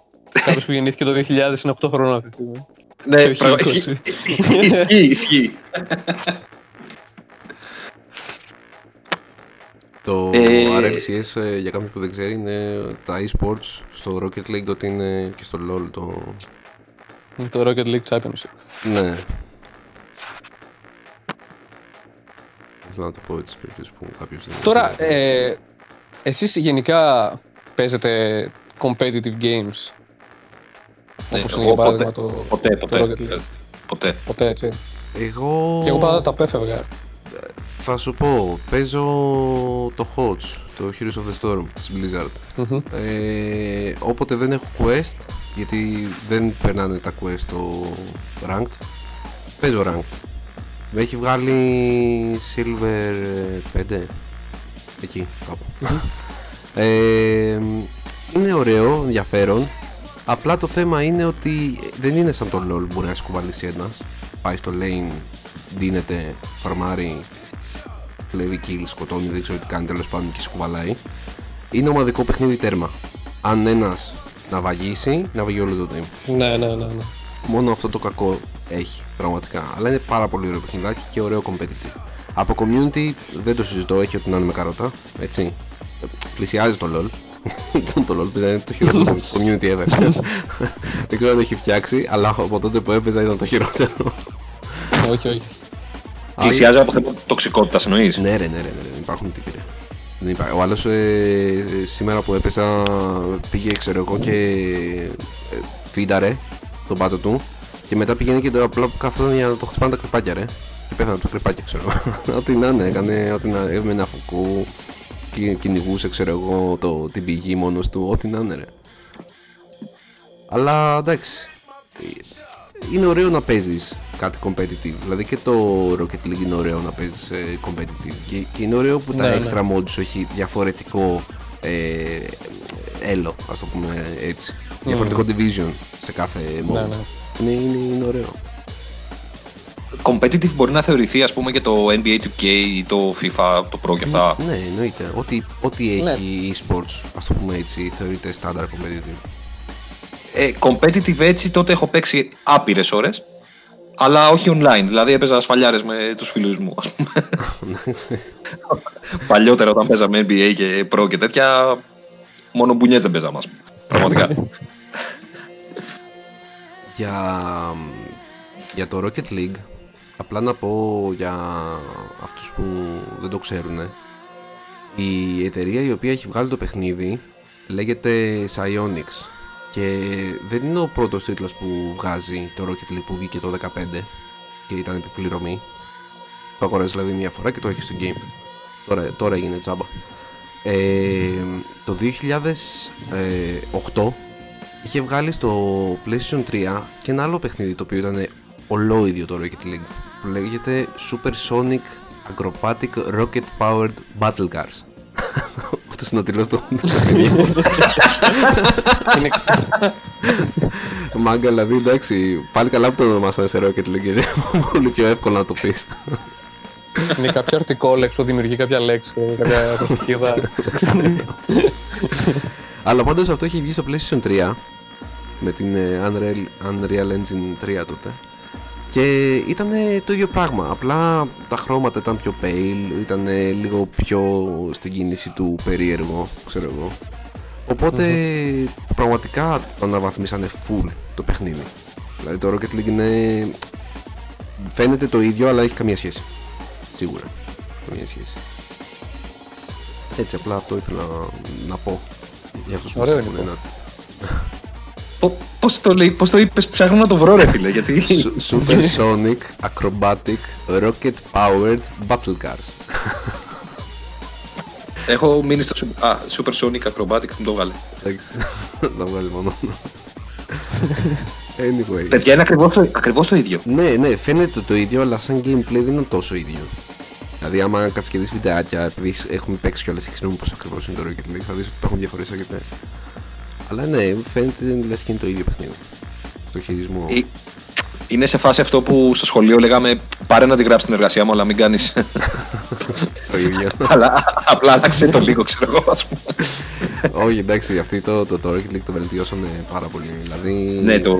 Κάποιος που γεννήθηκε το 2000 είναι 8 χρόνια αυτή τη στιγμή. Ναι, Το πραγμα- 2020. ισχύει, ισχύει, ισχύει. Το Ε, RLCS ε, για κάποιον που δεν ξέρει είναι τα eSports στο Rocket League ότι είναι και στο LoL το... Το Rocket League Championship. Ναι. Θέλω να το πω έτσι σε περίπτωση που κάποιος δεν Τώρα, ε, εσείς γενικά παίζετε competitive games. Ναι, όπως είναι εγώ για παράδειγμα ποτέ- το, Ποτέ, το ποτέ. Rocket League. Ποτέ. Ποτέ έτσι. Εγώ... Και εγώ πάντα τα απέφευγα. Θα σου πω, παίζω το HOTS, το Heroes of the Storm της Blizzard. Μμμ. Ε, όποτε δεν έχω quest, γιατί δεν περνάνε τα quest στο ranked, παίζω ranked. Με έχει βγάλει silver 5, εκεί κάπου. ε, είναι ωραίο, ενδιαφέρον. Απλά το θέμα είναι ότι δεν είναι σαν το LoL μπορεί να σκουβαλήσει ένας. Πάει στο lane, δίνεται, φαρμάρει, κλέβει kill, σκοτώνει, δεν ξέρω τι κάνει τέλος πάντων και σκουβαλάει. Είναι ομαδικό παιχνίδι τέρμα. Αν ένας να βαγίσει, να βαγεί όλο το team. Ναι, ναι, ναι. ναι. Μόνο αυτό το κακό έχει πραγματικά. Αλλά είναι πάρα πολύ ωραίο παιχνιδάκι και ωραίο competitive. Από community δεν το συζητώ, έχει ό,τι να είναι με καρότα. Έτσι. Πλησιάζει το LOL. Το LOL πήρα είναι το χειρότερο community ever. δεν ξέρω αν το έχει φτιάξει, αλλά από τότε που έπαιζα ήταν το χειρότερο. όχι, όχι. Πλησιάζει από θέμα τοξικότητας εννοείς; Ναι, ρε, ναι, ρε, ναι, ρε, δεν υπάρχουν τύποι. Ρε. Δεν υπάρχει. Ο άλλος σήμερα που έπαιζα πήγε, ξέρω εγώ, και ε, φίνταρε τον πάτο του και μετά πήγαινε και το απλά που καθόταν για να το χτυπάνε τα κρυπάκια, ρε. Και πέθανε το κρυπάκια, ξέρω εγώ. *laughs* ό,τι να είναι, έκανε, ό,τι να έβγαινε ένα φουκού, κι- κυνηγούσε, ξέρω εγώ, το, την πηγή μόνος του, ό,τι να είναι, ρε. Αλλά εντάξει. Είναι ωραίο να παίζεις κάτι competitive. Δηλαδή και το Rocket League είναι ωραίο να παίζεις competitive. Και, και είναι ωραίο που τα Ναι, ναι. extra modes σου έχει διαφορετικό ε, έλο, ας το πούμε έτσι. Διαφορετικό division σε κάθε mode. Ναι, ναι. Είναι, είναι, είναι ωραίο. Competitive μπορεί να θεωρηθεί ας πούμε και το NBA 2K ή το FIFA, το Pro και αυτά. Ναι, εννοείται. Ό,τι, ό,τι Ναι. έχει e-sports, ας το πούμε έτσι, θεωρείται standard competitive. Ε, competitive έτσι τότε έχω παίξει άπειρες ώρες. Αλλά όχι online. Δηλαδή έπαιζα ασφαλιάρε με τους φίλους μου, ας πούμε. Εντάξει. Παλιότερα όταν παίζαμε NBA και Pro και τέτοια, μόνο μπουνιές δεν παίζαμε, ας πούμε. Πραγματικά. για, για το Rocket League, απλά να πω για αυτούς που δεν το ξέρουν, η εταιρεία η οποία έχει βγάλει το παιχνίδι λέγεται Psyonix και δεν είναι ο πρώτος τίτλος που βγάζει το Rocket League που βγήκε το 15 και ήταν επιπληρωμή. Το αγοράζει δηλαδή μια φορά και το έχεις στο game. Τώρα, τώρα έγινε τσάμπα. Ε, το 2008 είχε βγάλει στο PlayStation 3 και ένα άλλο παιχνίδι το οποίο ήταν ολόιδιο το Rocket League που λέγεται Super Sonic Acrobatic Rocket Powered Battle Cars. *laughs* Αυτός είναι ο τίτλος του του παιχνιδιού. είναι, Μάγκα, δηλαδή εντάξει, πάλι καλά που το ονομάσανε σε Rocket League γιατί είναι πολύ πιο εύκολο να το πεις. είναι κάποιο αρτικό λέξη που δημιουργεί κάποια λέξη, κάποια προστιχίδα. Αλλά πάντως αυτό είχε βγει στο PlayStation 3 με την ε, Unreal, Unreal Engine 3 τότε και ήταν το ίδιο πράγμα. Απλά τα χρώματα ήταν πιο pale, ήταν λίγο πιο στην κίνηση του περίεργο, ξέρω εγώ. Οπότε πραγματικά το αναβαθμίσανε full το παιχνίδι. Δηλαδή το Rocket League είναι... φαίνεται το ίδιο αλλά έχει καμία σχέση. Σίγουρα. Καμία σχέση. Έτσι απλά αυτό ήθελα να πω για αυτούς που Ωραίο πιστεύουν είναι να Πο- Πώς το, λέει, πώς το είπες, ψάχνω να το βρω ρε φίλε, γιατί... Su- Super Sonic Acrobatic Rocket Powered Battle Cars. Έχω μείνει στο Super- α, Super Sonic Acrobatic που μου το βγάλε. Εντάξει, *laughs* θα βγάλει μόνο. Anyway. Παιδιά είναι ακριβώς, το- ακριβώς το ίδιο. Ναι, ναι, φαίνεται το ίδιο, αλλά σαν gameplay δεν είναι τόσο ίδιο. Δηλαδή, άμα κάτσει και δει βιντεάκια, επειδή έχουμε παίξει κιόλας και ξέρουμε πώς ακριβώς είναι το Rocket League, θα δεις ότι υπάρχουν διαφορές αρκετές. Αλλά ναι, φαίνεται λες και είναι το ίδιο παιχνίδι. Στο χειρισμό. Ε, Είναι σε φάση αυτό που στο σχολείο λέγαμε πάρε να τη γράψεις την εργασία μου, αλλά μην κάνεις... *laughs* το ίδιο. αλλά απλά άλλαξε το λίγο, ξέρω εγώ, ας πούμε. Όχι, εντάξει, αυτή το, το, το Rocket League το βελτιώσανε πάρα πολύ. Δηλαδή, ναι, το.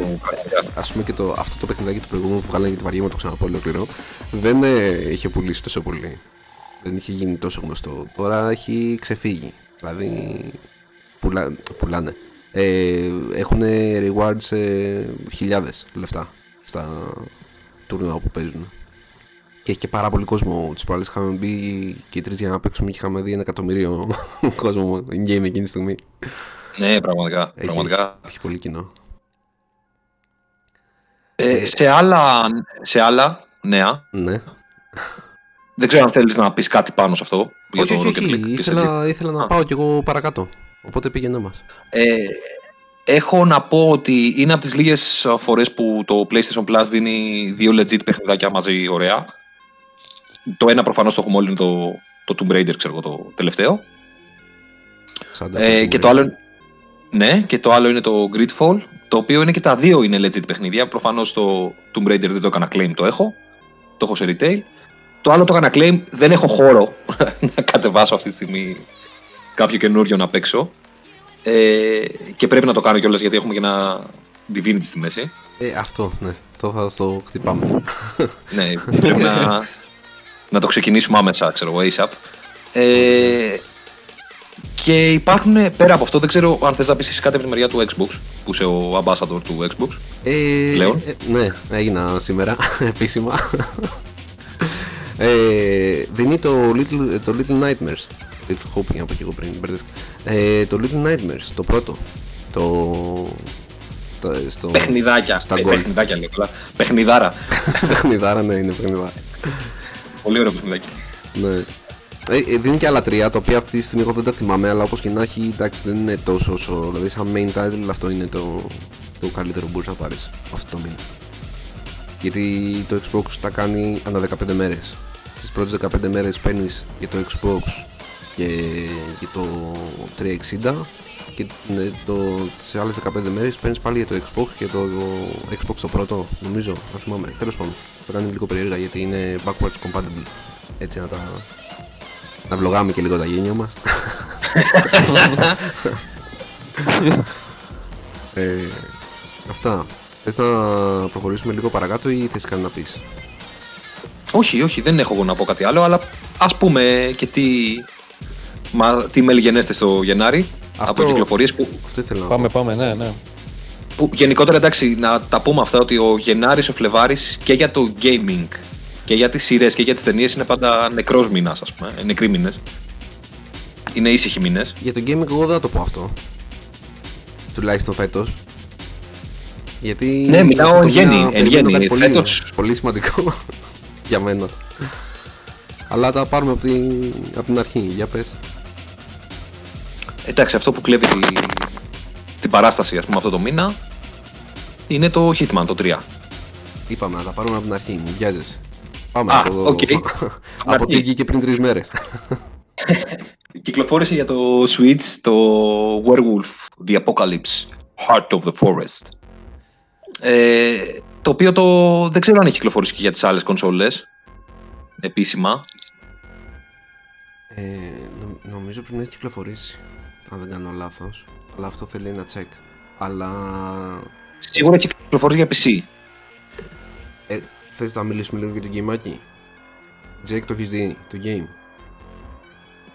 Α πούμε και το, αυτό το παιχνιδάκι του προηγούμενου που βγάλανε για τη βαριέμαι, το ξαναπώ ολόκληρο, δεν ε, είχε πουλήσει τόσο πολύ. Δεν είχε γίνει τόσο γνωστό. Τώρα έχει ξεφύγει. Δηλαδή, πουλά, πουλάνε. Ε, έχουν rewards ε, χιλιάδες λεφτά στα τουρνουά που παίζουν. Και έχει και πάρα πολύ κόσμο. Τις προάλλες είχαμε μπει και οι τρεις για να παίξουμε και είχαμε δει ένα εκατομμύριο *laughs* κόσμο in game εκείνη τη στιγμή. Ναι, πραγματικά. Έχει, πραγματικά. έχει πολύ κοινό. Ε, σε, άλλα, σε άλλα νέα, Ναι. δεν ξέρω αν θέλεις να πεις κάτι πάνω σε αυτό. για όχι, το όχι, Rocket όχι. League. Ήθελα, ήθελα να Α. πάω κι εγώ παρακάτω. Οπότε πήγαινε μας. Ε, έχω να πω ότι είναι από τις λίγες φορές που το PlayStation Plus δίνει δύο legit παιχνιδάκια μαζί ωραία. Το ένα προφανώς το έχουμε όλοι είναι το, το Tomb Raider, ξέρω εγώ, το τελευταίο. Ε, και το άλλο, ναι, και το άλλο είναι το Gridfall, το οποίο είναι και τα δύο είναι legit παιχνίδια. Προφανώς το Tomb Raider δεν το έκανα claim, το έχω. Το έχω σε retail. Το άλλο το έκανα claim, δεν έχω χώρο *laughs* να κατεβάσω αυτή τη στιγμή κάποιο καινούριο να παίξω. Ε, και πρέπει να το κάνω κιόλας γιατί έχουμε και ένα Divinity στη μέση. Ε, αυτό, ναι. Το θα το χτυπάμε. ναι, πρέπει να, *laughs* να το ξεκινήσουμε άμεσα, ξέρω εγώ, ASAP. Ε, και υπάρχουν, πέρα από αυτό, δεν ξέρω αν θες να πεις εσύ κάτι από τη μεριά του Xbox, που είσαι ο ambassador του Xbox. Ε, Λέων. ε, ναι, έγινα σήμερα *laughs* επίσημα. *laughs* ε, δίνει το Little, το Little Nightmares. Little Hope, για να πω και εγώ πριν. μπερδεύτηκα. Ε, το Little Nightmares, το πρώτο. Το. το στο... Παιχνιδάκια. Στα Ε, Gold. παιχνιδάκια λέω καλά. Παιχνιδάρα. παιχνιδάρα, ναι, είναι παιχνιδάρα. Πολύ ωραίο παιχνιδάκι. Ναι. Ε, ε, δίνει και άλλα τρία, τα οποία αυτή τη στιγμή εγώ δεν τα θυμάμαι, αλλά όπως και να έχει, εντάξει, δεν είναι τόσο όσο. Δηλαδή, σαν main title, αυτό είναι το, το καλύτερο που μπορείς να πάρεις αυτό το μήνα. Γιατί το Xbox τα κάνει ανά 15 μέρες. Στις πρώτες 15 μέρες παίρνεις για το Xbox και για το 360 και ναι, το, σε άλλες 15 μέρες παίρνεις πάλι για το Xbox και το, Xbox το πρώτο, νομίζω, δεν θυμάμαι. Τέλος πάντων, το κάνει λίγο περίεργα γιατί είναι backwards compatible. Έτσι να τα, να βλογάμε και λίγο τα γένια μας. *laughs* ε, αυτά. Θες να προχωρήσουμε λίγο παρακάτω ή θες κάτι να πεις; Όχι, όχι, δεν έχω εγώ να πω κάτι άλλο, αλλά ας πούμε και τι, μα, τι μελγενέστε στο Γενάρη; Αυτό- από κυκλοφορίες που, Αυτό ήθελα να Πάμε, πω. πάμε, ναι, ναι. που γενικότερα εντάξει να τα πούμε αυτά ότι ο Γενάρης, ο Φλεβάρης και για το gaming και για τις σειρές και για τις ταινίες είναι πάντα νεκρός μήνας ας πούμε, ε, νεκροί μήνες. Είναι ήσυχοι μήνες. Για το gaming εγώ δεν θα το πω αυτό. Τουλάχιστον φέτος. Γιατί Ναι, μιλάω αυτό το εν γέννη, μήνα εν περιμένω γέννη. κάτι πολύ, Φέτος- πολύ σημαντικό *laughs* για μένα. Αλλά τα πάρουμε από την, από την αρχή. Για πες. Εντάξει, αυτό που κλέβει τη, την παράσταση ας πούμε αυτό το μήνα είναι το Hitman το 3. Είπαμε να τα πάρουμε από την αρχή. Μην βιάζεσαι. Πάμε Α, από, οκ. από αρχή. τι βγήκε πριν τρεις μέρες. Κυκλοφόρησε για το Switch το Werewolf The Apocalypse Heart of the Forest. Ε, το οποίο το, δεν ξέρω αν έχει κυκλοφορήσει και για τις άλλες κονσόλες επίσημα. Ε, νο- νομίζω πρέπει να έχει κυκλοφορήσει. Αν δεν κάνω λάθος. Αλλά αυτό θέλει ένα check. Αλλά Σίγουρα έχει κυκλοφορήσει για PC. ε, θες να μιλήσουμε λίγο για το γκέιμάκι; Jake το έχεις δει, το game;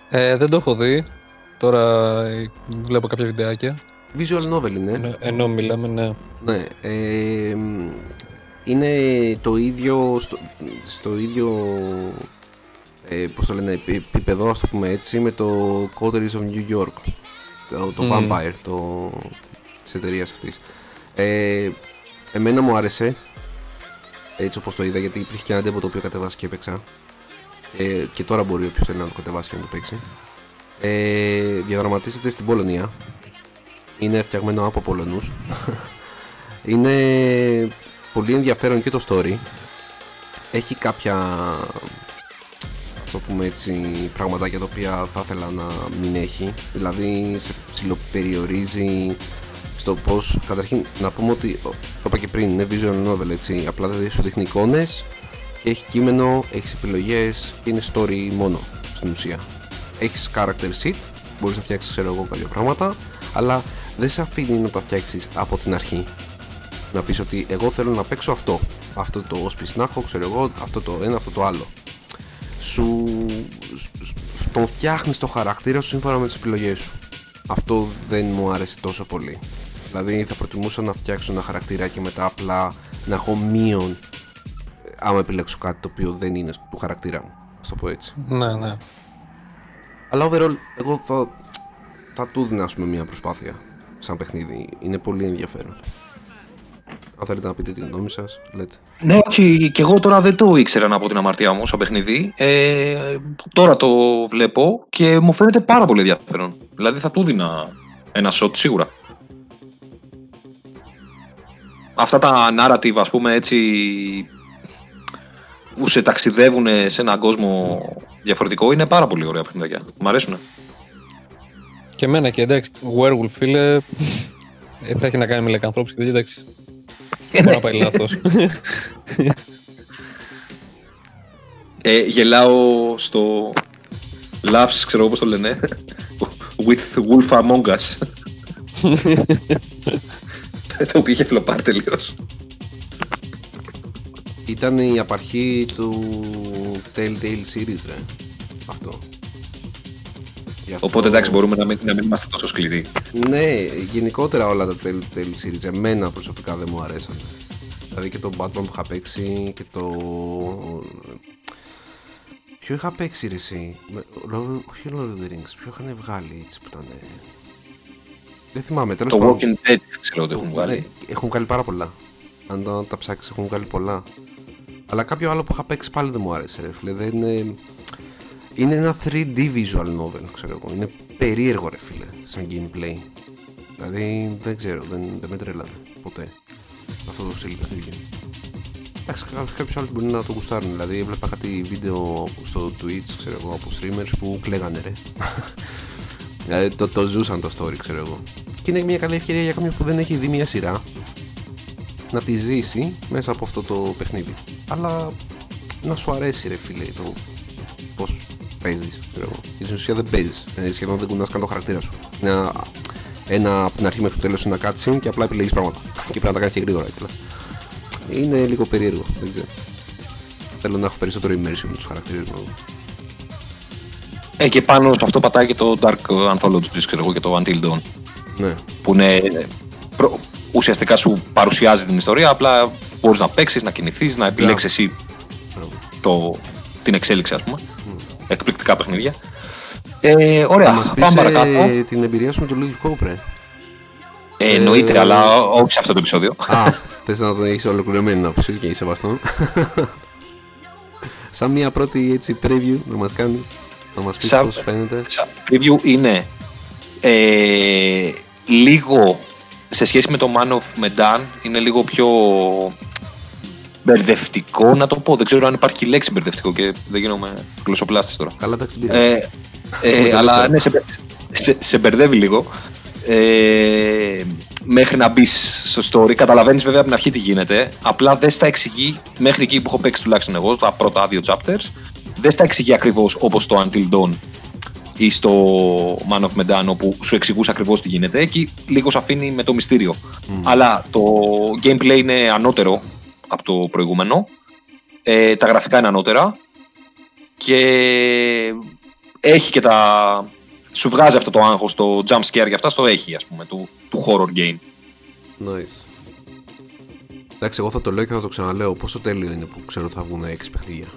Ε, δεν το έχω δει. Τώρα ε, βλέπω κάποια βιντεάκια. Visual novel είναι. Ενώ, ενώ μιλάμε, ναι. Ναι, ε, μ, είναι το ίδιο, στο, στο ίδιο, ε, πώς το λένε, επί- επίπεδο, ας το πούμε έτσι, με το Coteries of New York, το, το Μμμ. Vampire, το, της εταιρείας αυτής. Ε, εμένα μου άρεσε, έτσι όπως το είδα, γιατί υπήρχε και ένα demo το οποίο κατεβάσει και έπαιξα. Ε, και τώρα μπορεί όποιος θέλει να το κατεβάσει και να το παίξει. Ε, διαδραματίζεται στην Πολωνία. Είναι φτιαγμένο από Πολωνούς. *laughs* Είναι πολύ ενδιαφέρον και το story. Έχει κάποια ας το πούμε έτσι πραγματάκια τα οποία θα ήθελα να μην έχει. Δηλαδή σε ψιλοπεριορίζει στο πώς καταρχήν να πούμε ότι το είπα και πριν είναι visual novel έτσι απλά δηλαδή σου δείχνει εικόνες και έχει κείμενο, έχεις επιλογές και είναι story μόνο στην ουσία. Έχεις character sheet μπορείς να φτιάξεις ξέρω εγώ κάποια πράγματα αλλά δεν σε αφήνει να τα φτιάξεις από την αρχή να πεις ότι εγώ θέλω να παίξω αυτό αυτό το όσπις να έχω ξέρω εγώ αυτό το ένα αυτό το άλλο σου τον φτιάχνεις το χαρακτήρα σου σύμφωνα με τις επιλογές σου αυτό δεν μου άρεσε τόσο πολύ δηλαδή θα προτιμούσα να φτιάξω ένα χαρακτήρα και μετά απλά να έχω μείον άμα επιλέξω κάτι το οποίο δεν είναι του χαρακτήρα μου. Α το πω έτσι. Ναι, ναι. Αλλά overall, εγώ θα, θα του δίνα μια προσπάθεια σαν παιχνίδι. Είναι πολύ ενδιαφέρον. Αν θέλετε να πείτε την γνώμη σας, λέτε. Ναι, όχι, και εγώ τώρα δεν το ήξερα από την αμαρτία μου σαν παιχνίδι. Ε, τώρα το βλέπω και μου φαίνεται πάρα πολύ ενδιαφέρον. Δηλαδή θα του δίνα ένα shot σίγουρα. Αυτά τα narrative, ας πούμε, έτσι που σε ταξιδεύουν σε έναν κόσμο διαφορετικό είναι πάρα πολύ ωραία παιχνίδια. Μ' αρέσουν. Και εμένα και εντάξει, Werewolf φίλε, ε, θα έχει να κάνει με λεκανθρώπους και εντάξει. Δεν μπορεί να πάει λάθος. ε, γελάω στο Laughs, ξέρω πώς το λένε, with Wolf Among Us. το οποίο είχε φλοπάρει τελείως. Ήταν η απαρχή του Telltale Series, ρε. Αυτό. Αυτό... Οπότε εντάξει, μπορούμε να μην, να μην είμαστε τόσο σκληροί. Ναι, γενικότερα όλα τα Telltale Series εμένα προσωπικά δεν μου αρέσαν. Δηλαδή και το Batman που είχα παίξει και το. Ποιο είχα παίξει ρε εσύ, όχι Lord of the Rings, ποιο είχαν βγάλει έτσι που ήταν... Δεν θυμάμαι, τέλος Το Walking Dead ξέρω ότι έχουν βγάλει. Ναι, έχουν βγάλει πάρα πολλά. Αν τα, τα ψάξεις έχουν βγάλει πολλά. Αλλά κάποιο άλλο που είχα παίξει πάλι δεν μου άρεσε. Ρε, φίλε. Δεν είναι... είναι ένα 3D visual novel, ξέρω εγώ. Είναι περίεργο, ρε φίλε, σαν gameplay. Δηλαδή δεν ξέρω, δεν, δεν με τρέλανε ποτέ αυτό το στυλ παιχνίδι. Εντάξει, κάποιους άλλους μπορεί να το γουστάρουν. Δηλαδή, έβλεπα κάτι βίντεο στο Twitch, ξέρω εγώ, από streamers που κλαίγανε ρε. *laughs* δηλαδή, το, το ζούσαν το story, ξέρω εγώ. Και είναι μια καλή ευκαιρία για κάποιον που δεν έχει δει μια σειρά να τη ζήσει μέσα από αυτό το παιχνίδι. Αλλά να σου αρέσει ρε φίλε το πώ παίζεις. Γιατί στην ουσία δεν παίζεις. Δηλαδή σχεδόν δεν κουνάς καν το χαρακτήρα σου. Είναι ένα, από την αρχή μέχρι το τέλος ένα cutscene και απλά επιλέγεις πράγματα. Και πρέπει να τα κάνεις και γρήγορα. Είναι λίγο περίεργο. Δεν ξέρω. Θέλω να έχω περισσότερο immersion με του χαρακτήρες μου. Ε, και πάνω σε αυτό πατάει και το Dark Anthology, ξέρω εγώ, και το Until Dawn. Ναι. Που είναι ουσιαστικά σου παρουσιάζει την ιστορία, απλά μπορείς να παίξεις, να κινηθείς, να επιλέξεις εσύ το, την εξέλιξη, ας πούμε. Εκπληκτικά παιχνίδια. Ε, ωραία, μας πάμε παρακάτω. την εμπειρία σου με το Little Hope, ρε. Ε, εννοείται, ε, αλλά όχι σε αυτό το επεισόδιο. Α, θες να το έχεις ολοκληρωμένη άποψη και είσαι βαστόν. *laughs* Σαν μια πρώτη έτσι preview να μας κάνεις, να μας πεις πώς φαίνεται. Σαν preview είναι ε, λίγο σε σχέση με το Man of Medan είναι λίγο πιο μπερδευτικό να το πω. Δεν ξέρω αν υπάρχει λέξη μπερδευτικό και δεν γίνομαι γλωσσοπλάστης τώρα. Καλά, εντάξει, ε, ε, αλλά ναι, σε, σε, σε μπερδεύει λίγο. Ε, μέχρι να μπεις στο story. Καταλαβαίνεις βέβαια από την αρχή τι γίνεται. Απλά δεν στα εξηγεί μέχρι εκεί που έχω παίξει τουλάχιστον εγώ, τα πρώτα δύο chapters. Δεν στα εξηγεί ακριβώς όπως το Until Dawn ή στο Man of Medan όπου σου εξηγούσε ακριβώς τι γίνεται εκεί λίγο σε αφήνει με το μυστήριο αλλά το gameplay είναι ανώτερο από το προηγούμενο ε, τα γραφικά είναι ανώτερα και έχει και τα σου βγάζει αυτό το άγχος το jump scare για αυτά στο έχει ας πούμε του, του horror game Nice Εντάξει, εγώ θα το λέω και θα το ξαναλέω. Πόσο τέλειο είναι που ξέρω ότι θα βγουν 6 παιχνίδια.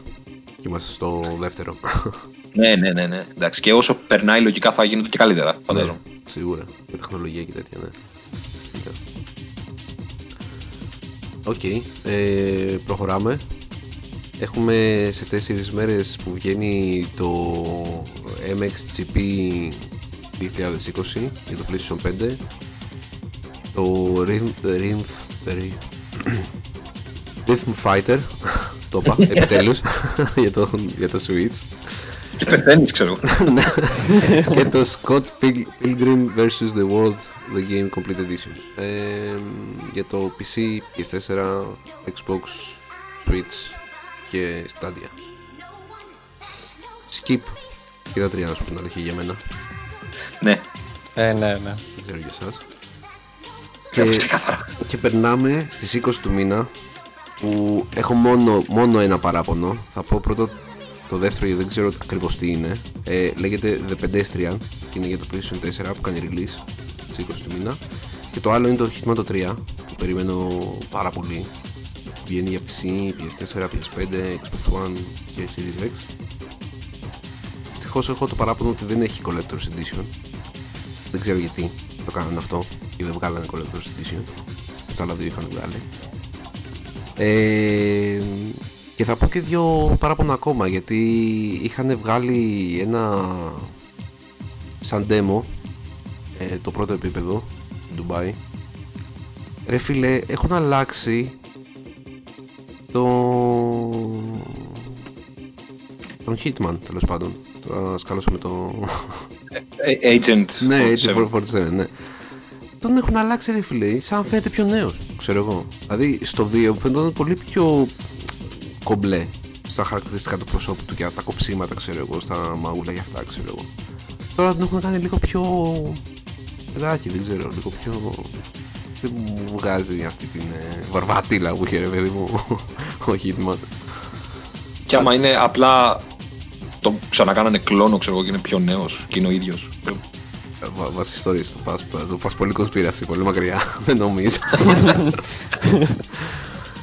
Και είμαστε στο δεύτερο. *laughs* ναι, ναι, ναι, ναι. Εντάξει, και όσο περνάει λογικά θα γίνονται και καλύτερα, φαντάζομαι. Ναι, σίγουρα. Με τεχνολογία και τέτοια, ναι. OK, okay. ε, προχωράμε. Έχουμε σε τέσσερις μέρες που βγαίνει το MXGP 2020 για το PlayStation 5 το Rhythm, Rhythm Fighter το είπα, *laughs* επιτέλους, για, το, για το Switch. Και πεθαίνεις, ξέρω. *laughs* Ναι. και το Scott Pilgrim vs. The World, The Game Complete Edition. Ε, για το PC, PS4, Xbox, Switch και Stadia. Skip. Και τα τρία να σου πω την αλήθεια για μένα. Ναι, Ε, ναι, ναι. Δεν ξέρω για εσάς. και... Και, ξεκάθαρα. και περνάμε στις 20 του μήνα που έχω μόνο, μόνο ένα παράπονο. Θα πω πρώτα το δεύτερο γιατί δεν ξέρω ακριβώς τι είναι. Ε, λέγεται The Pedestrian και είναι για το PlayStation 4 που κάνει release στις 20 του μήνα. Και το άλλο είναι το Hitman το 3 που περιμένω πάρα πολύ. Βγαίνει για PC, PS4, PS5, Xbox One και Series X. Δυστυχώς έχω το παράπονο ότι δεν έχει Collector's Edition. Δεν ξέρω γιατί το κάνανε αυτό ή δεν βγάλανε Collector's Edition. Τα άλλα δύο είχαν βγάλει. Ε, και θα πω και δύο παράπονα ακόμα γιατί είχαν βγάλει ένα σαν demo ε, το πρώτο επίπεδο του Dubai. Ρε φίλε, έχουν αλλάξει το... τον Hitman τέλος πάντων. Τώρα σκάλωσα με το... Ε, Agent Ναι, 47. έτσι 447, ναι. Τον έχουν αλλάξει ρε φίλε, σαν φαίνεται πιο νέος, ξέρω εγώ. Δηλαδή στο 2 μου φαίνονταν πολύ πιο κομπλέ στα χαρακτηριστικά του προσώπου του και τα κοψίματα, ξέρω εγώ, στα μαγούλα για αυτά, ξέρω εγώ. Τώρα τον έχουν κάνει λίγο πιο παιδάκι, δεν ξέρω, λίγο πιο... Δεν μου βγάζει αυτή την ε, βαρβάτιλα που είχε ρε παιδί μου *laughs* ο Hitman. Και άμα είναι απλά το ξανακάνανε κλόνο, ξέρω εγώ, και είναι πιο νέος και είναι ο ίδιος. Ε, Βα, βάσει ιστορίες το πας, το πας πολύ κονспίραση, πολύ μακριά, *laughs* δεν νομίζω. *laughs*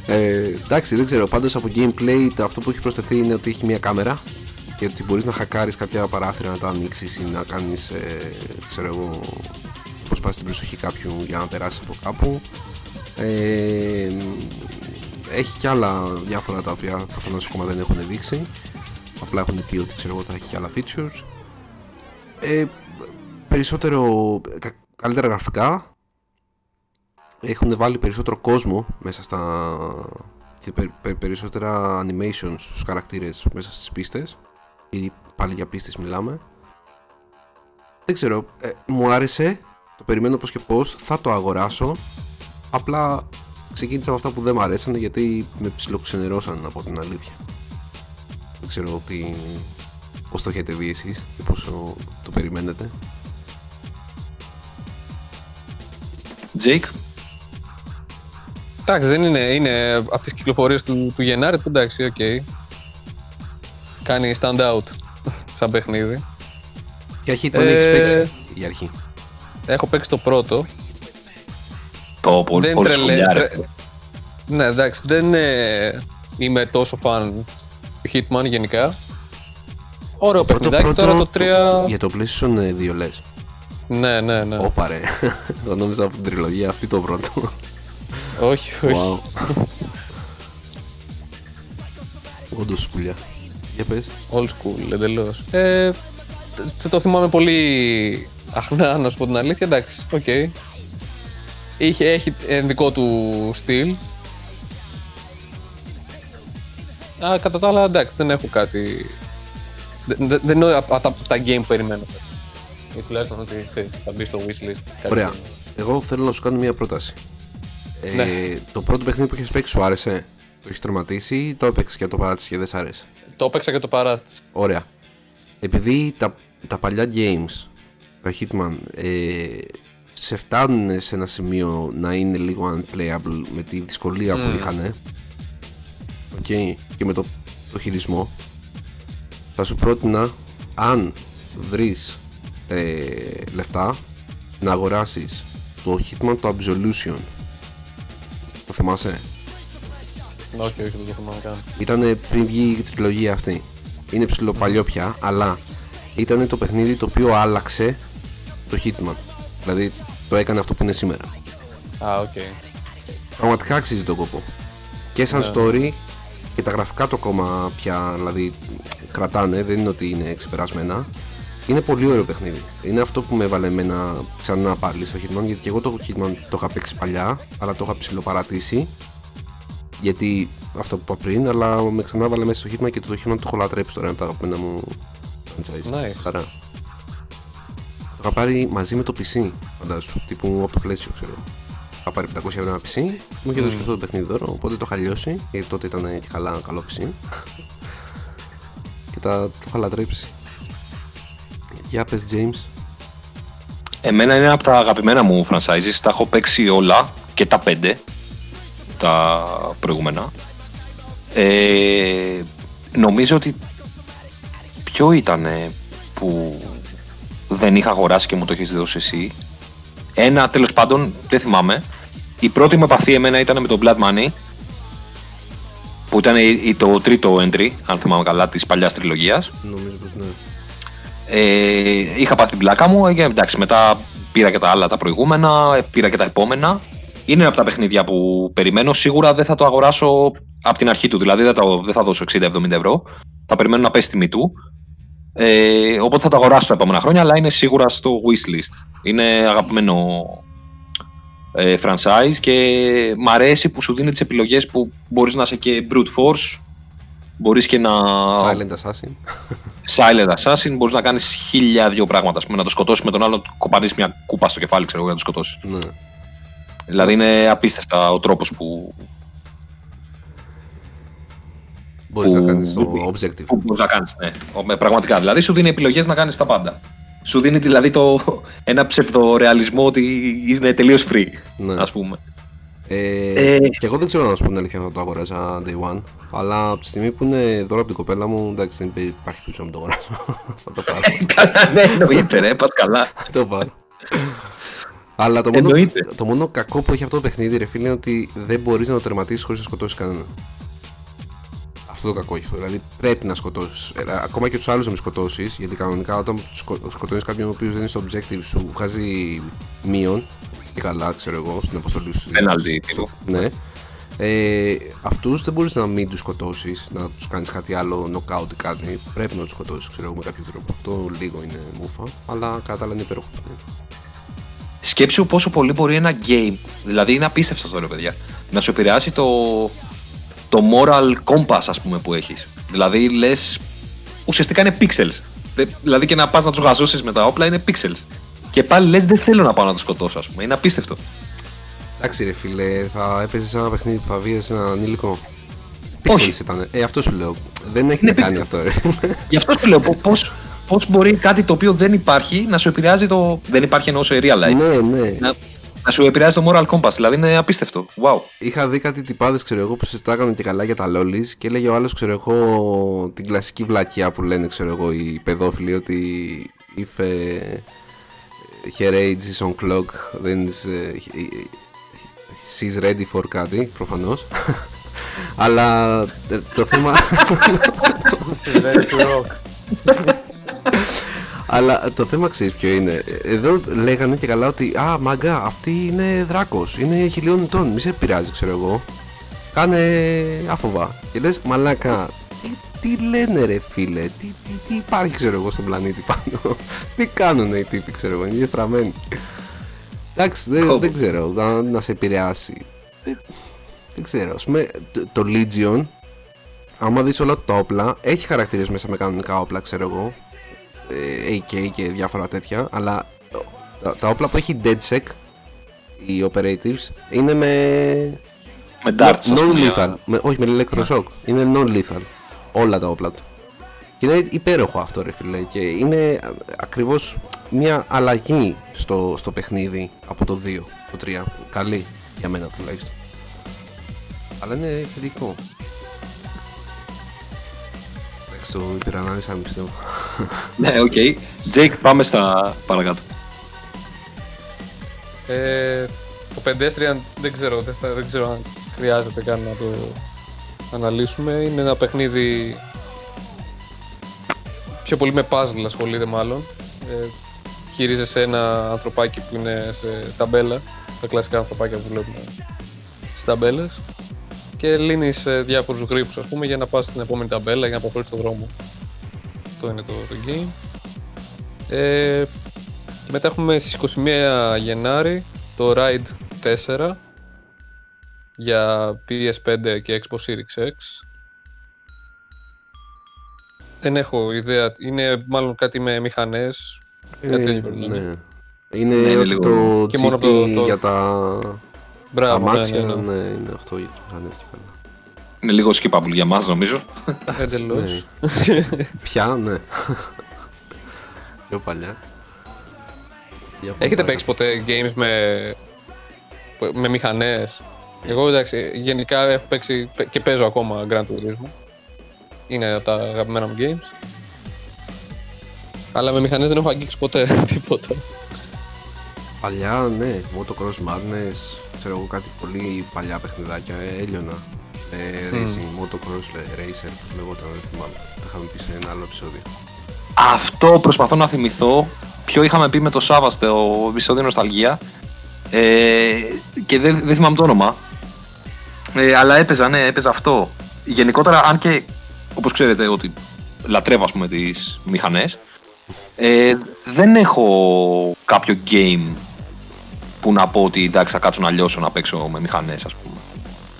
ε, εντάξει, δεν ξέρω, πάντως από gameplay το, αυτό που έχει προσθεθεί είναι ότι έχει μια κάμερα και ότι μπορείς να χακάρεις κάποια παράθυρα να τα ανοίξεις ή να κάνεις, ε, ξέρω εγώ, πώς πας την προσοχή κάποιου για να περάσεις από κάπου. Ε, έχει και άλλα διάφορα τα οποία προφανώς ακόμα δεν έχουν δείξει. Απλά έχουν πει ότι ξέρω εγώ θα έχει και άλλα features. Ε, περισσότερο κα- καλύτερα γραφικά έχουν βάλει περισσότερο κόσμο μέσα στα και πε- πε- περισσότερα animations στους χαρακτήρες μέσα στις πίστες. Ή πάλι για πίστες μιλάμε. Δεν ξέρω, ε, μου άρεσε το περιμένω πως και πως θα το αγοράσω. Απλά ξεκίνησα με αυτά που δεν μου αρέσανε γιατί με ψιλοξενερώσαν από την αλήθεια. Δεν ξέρω τι, πώς το έχετε δει εσείς και πόσο το περιμένετε. Jake, Εντάξει, δεν είναι, είναι από τις κυκλοφορίες του, του Γενάρη, που εντάξει, οκ. Κάνει stand out σαν παιχνίδι. Ποια Hitman Ε, έχεις παίξει για αρχή. Έχω παίξει το πρώτο. το πολύ, δεν πολύ τρελε- σκουλιά, ρε. τρε- Ναι, εντάξει, δεν ε, είμαι τόσο φαν του Hitman γενικά. Ωραίο παιχνιδάκι, τώρα το 3... Για το PlayStation 2 λες. Ναι, ναι, ναι. Όπα ρε. *laughs* Εγώ νόμιζα από την τριλογία αυτή το πρώτο. Όχι, όχι. Wow. *laughs* Όντως σκουλιά. Για πες. Old school, εντελώς. Ε, το, το θυμάμαι πολύ αχνά, να σου πω την αλήθεια. Εντάξει, οκ. Είχε, έχει ένα δικό του στυλ. Α, κατά τα άλλα, εντάξει, δεν έχω κάτι. Δεν, δεν, δεν είναι από τα, τα game που περιμένω. Ή τουλάχιστον ότι ξέρεις, θα μπει στο wishlist. κάτι Ωραία. τέτοιο. Εγώ θέλω να σου κάνω μια πρόταση. Ε, Ναι. Το πρώτο παιχνίδι που έχεις παίξει σου άρεσε. Το έχεις τερματίσει ή το έπαιξες και το παράτησες και δεν σ' άρεσε; Το έπαιξα και το παράσταση. Ωραία. Επειδή τα, τα παλιά games, τα Hitman, ε, σε φτάνουν σε ένα σημείο να είναι λίγο unplayable με τη δυσκολία που είχαν okay, και με το, το χειρισμό θα σου πρότεινα αν βρεις ε, λεφτά να αγοράσεις το Hitman το Absolution το θυμάσαι; Όχι, όχι, δεν το θυμάμαι καν. ήταν πριν βγει η τριλογία αυτή. Είναι ψηλό παλιό πια, αλλά ήταν το παιχνίδι το οποίο άλλαξε το Hitman. Δηλαδή το έκανε αυτό που είναι σήμερα. Α, οκ. Πραγματικά αξίζει τον κόπο. Και σαν story και τα γραφικά το ακόμα πια δηλαδή κρατάνε, δεν είναι ότι είναι ξεπερασμένα. Είναι πολύ ωραίο παιχνίδι. Είναι αυτό που με έβαλε εμένα ξανά πάλι στο Hitman, γιατί και εγώ το Hitman το είχα παίξει παλιά, αλλά το είχα ψιλοπαρατήσει. Γιατί αυτό που είπα πριν, αλλά με ξανάβαλε μέσα στο Hitman και το Hitman το έχω λατρέψει τώρα, είναι από τα αγαπημένα μου franchise. Nice. Χαρά. Το είχα πάρει μαζί με το PC, φαντάσου, τύπου από το PlayStation, ξέρω. Είχα πάρει 500 ευρώ ένα PC, μου είχε δώσει και αυτό το παιχνίδι δώρο, οπότε το είχα λιώσει, γιατί τότε ήταν και καλά καλό PC. *laughs* και τα, το είχα λατρέψει. Για πες James. Εμένα είναι από τα αγαπημένα μου franchises. Τα έχω παίξει όλα και τα πέντε. Τα προηγούμενα. Ε, νομίζω ότι ποιο ήταν που δεν είχα αγοράσει και μου το έχεις δώσει εσύ. Ένα τέλος πάντων, δεν θυμάμαι. Η πρώτη μου επαφή εμένα ήταν με το Blood Money που ήταν το τρίτο entry, αν θυμάμαι καλά, της παλιάς τριλογίας. Νομίζω πως ναι. Ε, είχα πάθει την πλάκα μου, ε, εντάξει, μετά πήρα και τα άλλα τα προηγούμενα, ε, πήρα και τα επόμενα. Είναι από τα παιχνίδια που περιμένω. Σίγουρα δεν θα το αγοράσω από την αρχή του, δηλαδή δεν, το, δεν θα δώσω 60-70 ευρώ. Θα περιμένω να πέσει τη τιμή του. Ε, οπότε θα το αγοράσω τα επόμενα χρόνια, αλλά είναι σίγουρα στο wishlist. Είναι αγαπημένο ε, franchise και μ' αρέσει που σου δίνει τις επιλογές που μπορείς να είσαι και brute force, μπορείς και να... Silent Assassin. Silent Assassin, μπορείς να κάνεις χίλια δύο πράγματα, πούμε, να το σκοτώσεις με τον άλλο, κοπανείς μια κούπα στο κεφάλι, ξέρω, για να το σκοτώσεις. ναι. Δηλαδή είναι απίστευτα ο τρόπος που, Μπορείς που- να κάνεις το που- objective. που μπορείς να κάνεις, ναι. Ο- με- Πραγματικά, δηλαδή σου δίνει επιλογές να κάνεις τα πάντα. Σου δίνει δηλαδή το, ένα ψευδορεαλισμό ότι είναι τελείως free, Ναι. ας πούμε. Ε, Ε. Και εγώ δεν ξέρω να σου πω την αλήθεια αν θα το αγοράζα day one. Αλλά από τη στιγμή που είναι δώρο από την κοπέλα μου, εντάξει, δεν υπέ- υπάρχει πίσω να το αγοράσω. *laughs* θα το πάρω. Καλά, ναι, εννοείται, ρε, πας καλά. *laughs* Θα το πάρω. Αλλά το μόνο, Εννοείται. το μόνο κακό που έχει αυτό το παιχνίδι, ρε φίλε, είναι ότι δεν μπορείς να το τερματίσεις χωρίς να σκοτώσεις κανέναν. Αυτό το κακό έχει αυτό. Δηλαδή πρέπει να σκοτώσεις. Ακόμα και τους άλλους να μην σκοτώσεις, γιατί κανονικά όταν σκοτώνεις κάποιον ο οποίος δεν είναι στο objective σου, βγάζει μείον. Και καλά, ξέρω εγώ, στην αποστολή σου. Penalty, Στο- τύπου. Ναι. Ε, Αυτούς δεν μπορείς να μην τους σκοτώσεις, να τους κάνεις κάτι άλλο, knockout ή κάτι. Πρέπει να τους σκοτώσεις, ξέρω εγώ, με κάποιο τρόπο. Αυτό λίγο είναι μούφα, αλλά κατά τα άλλα είναι υπέροχο. Σκέψου πόσο πολύ μπορεί ένα game, δηλαδή είναι απίστευτο αυτό ρε παιδιά, να σου επηρεάσει το, το moral compass ας πούμε που έχεις. Δηλαδή λες, ουσιαστικά είναι pixels. Δε- δηλαδή και να πας να τους γαζώσεις με τα όπλα είναι pixels. Και πάλι λες δεν θέλω να πάω να τους σκοτώσω ας πούμε, είναι απίστευτο. Εντάξει ρε φίλε, θα έπαιζες ένα παιχνίδι που θα βίαζε ένα ανήλικο. Όχι. Pixels ήταν. Ε, αυτό σου λέω. Δεν έχει Είναι να κάνει pixels. αυτό, ρε. Γι' αυτό σου λέω πώς, πώς μπορεί κάτι το οποίο δεν υπάρχει να σου επηρεάζει το... Δεν υπάρχει εννοώ σε real life. ναι, ναι. Να, να σου επηρεάζει το moral compass, δηλαδή είναι απίστευτο. Wow. Είχα δει κάτι τυπάδες, ξέρω εγώ, που συζητάγανε και καλά για τα λόλις και έλεγε ο άλλος, ξέρω εγώ, την κλασική βλακιά που λένε, ξέρω εγώ, οι παιδόφιλοι ότι if uh, her age is on clock, then is, uh, she's ready for κάτι, προφανώς. *laughs* Αλλά ε, το θέμα. Ready to rock. Αλλά το θέμα ξέρεις ποιο είναι. Εδώ λέγανε και καλά ότι Α, μαγκά, αυτή είναι δράκος. Είναι χιλιών ετών. Μη σε πειράζει, ξέρω εγώ. Κάνε άφοβα. Και λες, μαλάκα, τι, τι λένε ρε φίλε, τι, τι, τι υπάρχει, ξέρω εγώ, στον πλανήτη πάνω; *laughs* τι κάνουν οι τύποι, ξέρω εγώ, είναι διαστραμμένοι. Εντάξει, δεν, Κόβω. δεν ξέρω, να, να σε επηρεάσει. Δεν, δεν ξέρω, ας πούμε, το, το Legion, άμα δεις όλα τα όπλα, έχει χαρακτήρες μέσα με κανονικά όπλα, ξέρω εγώ, ε, AK και διάφορα τέτοια, αλλά τα, τα όπλα που έχει DeadSec, οι operatives, είναι με Με darts. ας πούμε, non-lethal. Με, όχι, με electroshock. Είναι non-lethal. Όλα τα όπλα του. Και είναι υπέροχο αυτό, ρε φίλε. Και είναι α- ακριβώς μια αλλαγή στο, στο παιχνίδι από το 2, το 3. Καλή για μένα τουλάχιστον. Αλλά είναι θετικό. Εντάξει, το υπερανάλυσα, πιστεύω. *laughs* Ναι, OK. Jake, πάμε στα παρακάτω. Ε, το pedestrian δεν ξέρω, δεν, θα- δεν ξέρω αν χρειάζεται καν να το αναλύσουμε. Είναι ένα παιχνίδι πιο πολύ με puzzle ασχολείται μάλλον. Ε, χειρίζεσαι ένα ανθρωπάκι που είναι σε ταμπέλα, τα κλασικά ανθρωπάκια που βλέπουμε στις ταμπέλες και λύνεις ε, διάφορους γρίφους ας πούμε για να πας στην επόμενη ταμπέλα για να αποχωρήσεις τον δρόμο. Αυτό είναι το, το game. Ε, και μετά έχουμε στις 21 Γενάρη το Ride 4 για PS5 και Xbox Series X. Δεν έχω ιδέα, είναι μάλλον κάτι με μηχανές. Κάτι τέτοιο πρέπει να είναι. ναι. Είναι, Ναι, είναι ότι λίγο- το Και GT μόνο το- το- για τα Μπράβο, ναι, αμάξια, ναι, ναι. ναι, είναι αυτό για τις μηχανές και καλά. Είναι λίγο skippable για μας νομίζω. Εντελώς. Ναι. Πια, ναι. Πιο παλιά. Για πάμε Έχετε παρακάτω. παίξει ποτέ games με, με μηχανές; Εγώ εντάξει, γενικά έχω παίξει και παίζω ακόμα Grand Turismo. Είναι από τα αγαπημένα μου games. Αλλά με μηχανές δεν έχω αγγίξει ποτέ *laughs* τίποτα. Παλιά, ναι, Motocross Madness, ξέρω εγώ κάτι πολύ παλιά παιχνιδάκια, ε, έλειωνα. Ε, Racing, Motocross, ε, Racer, πώς λεγόταν, δεν θυμάμαι. Τα είχαμε πει σε ένα άλλο επεισόδιο. Αυτό προσπαθώ να θυμηθώ. Ποιο είχαμε πει με το Σάβα στο επεισόδιο Νοσταλγία. Ε, και δεν, δεν θυμάμαι το όνομα. Ε, αλλά έπαιζα, ναι, έπαιζα αυτό. Γενικότερα, αν και όπως ξέρετε ότι λατρεύω ας πούμε τις μηχανές, ε, δεν έχω κάποιο game που να πω ότι εντάξει θα κάτσω να λιώσω να παίξω με μηχανές ας πούμε.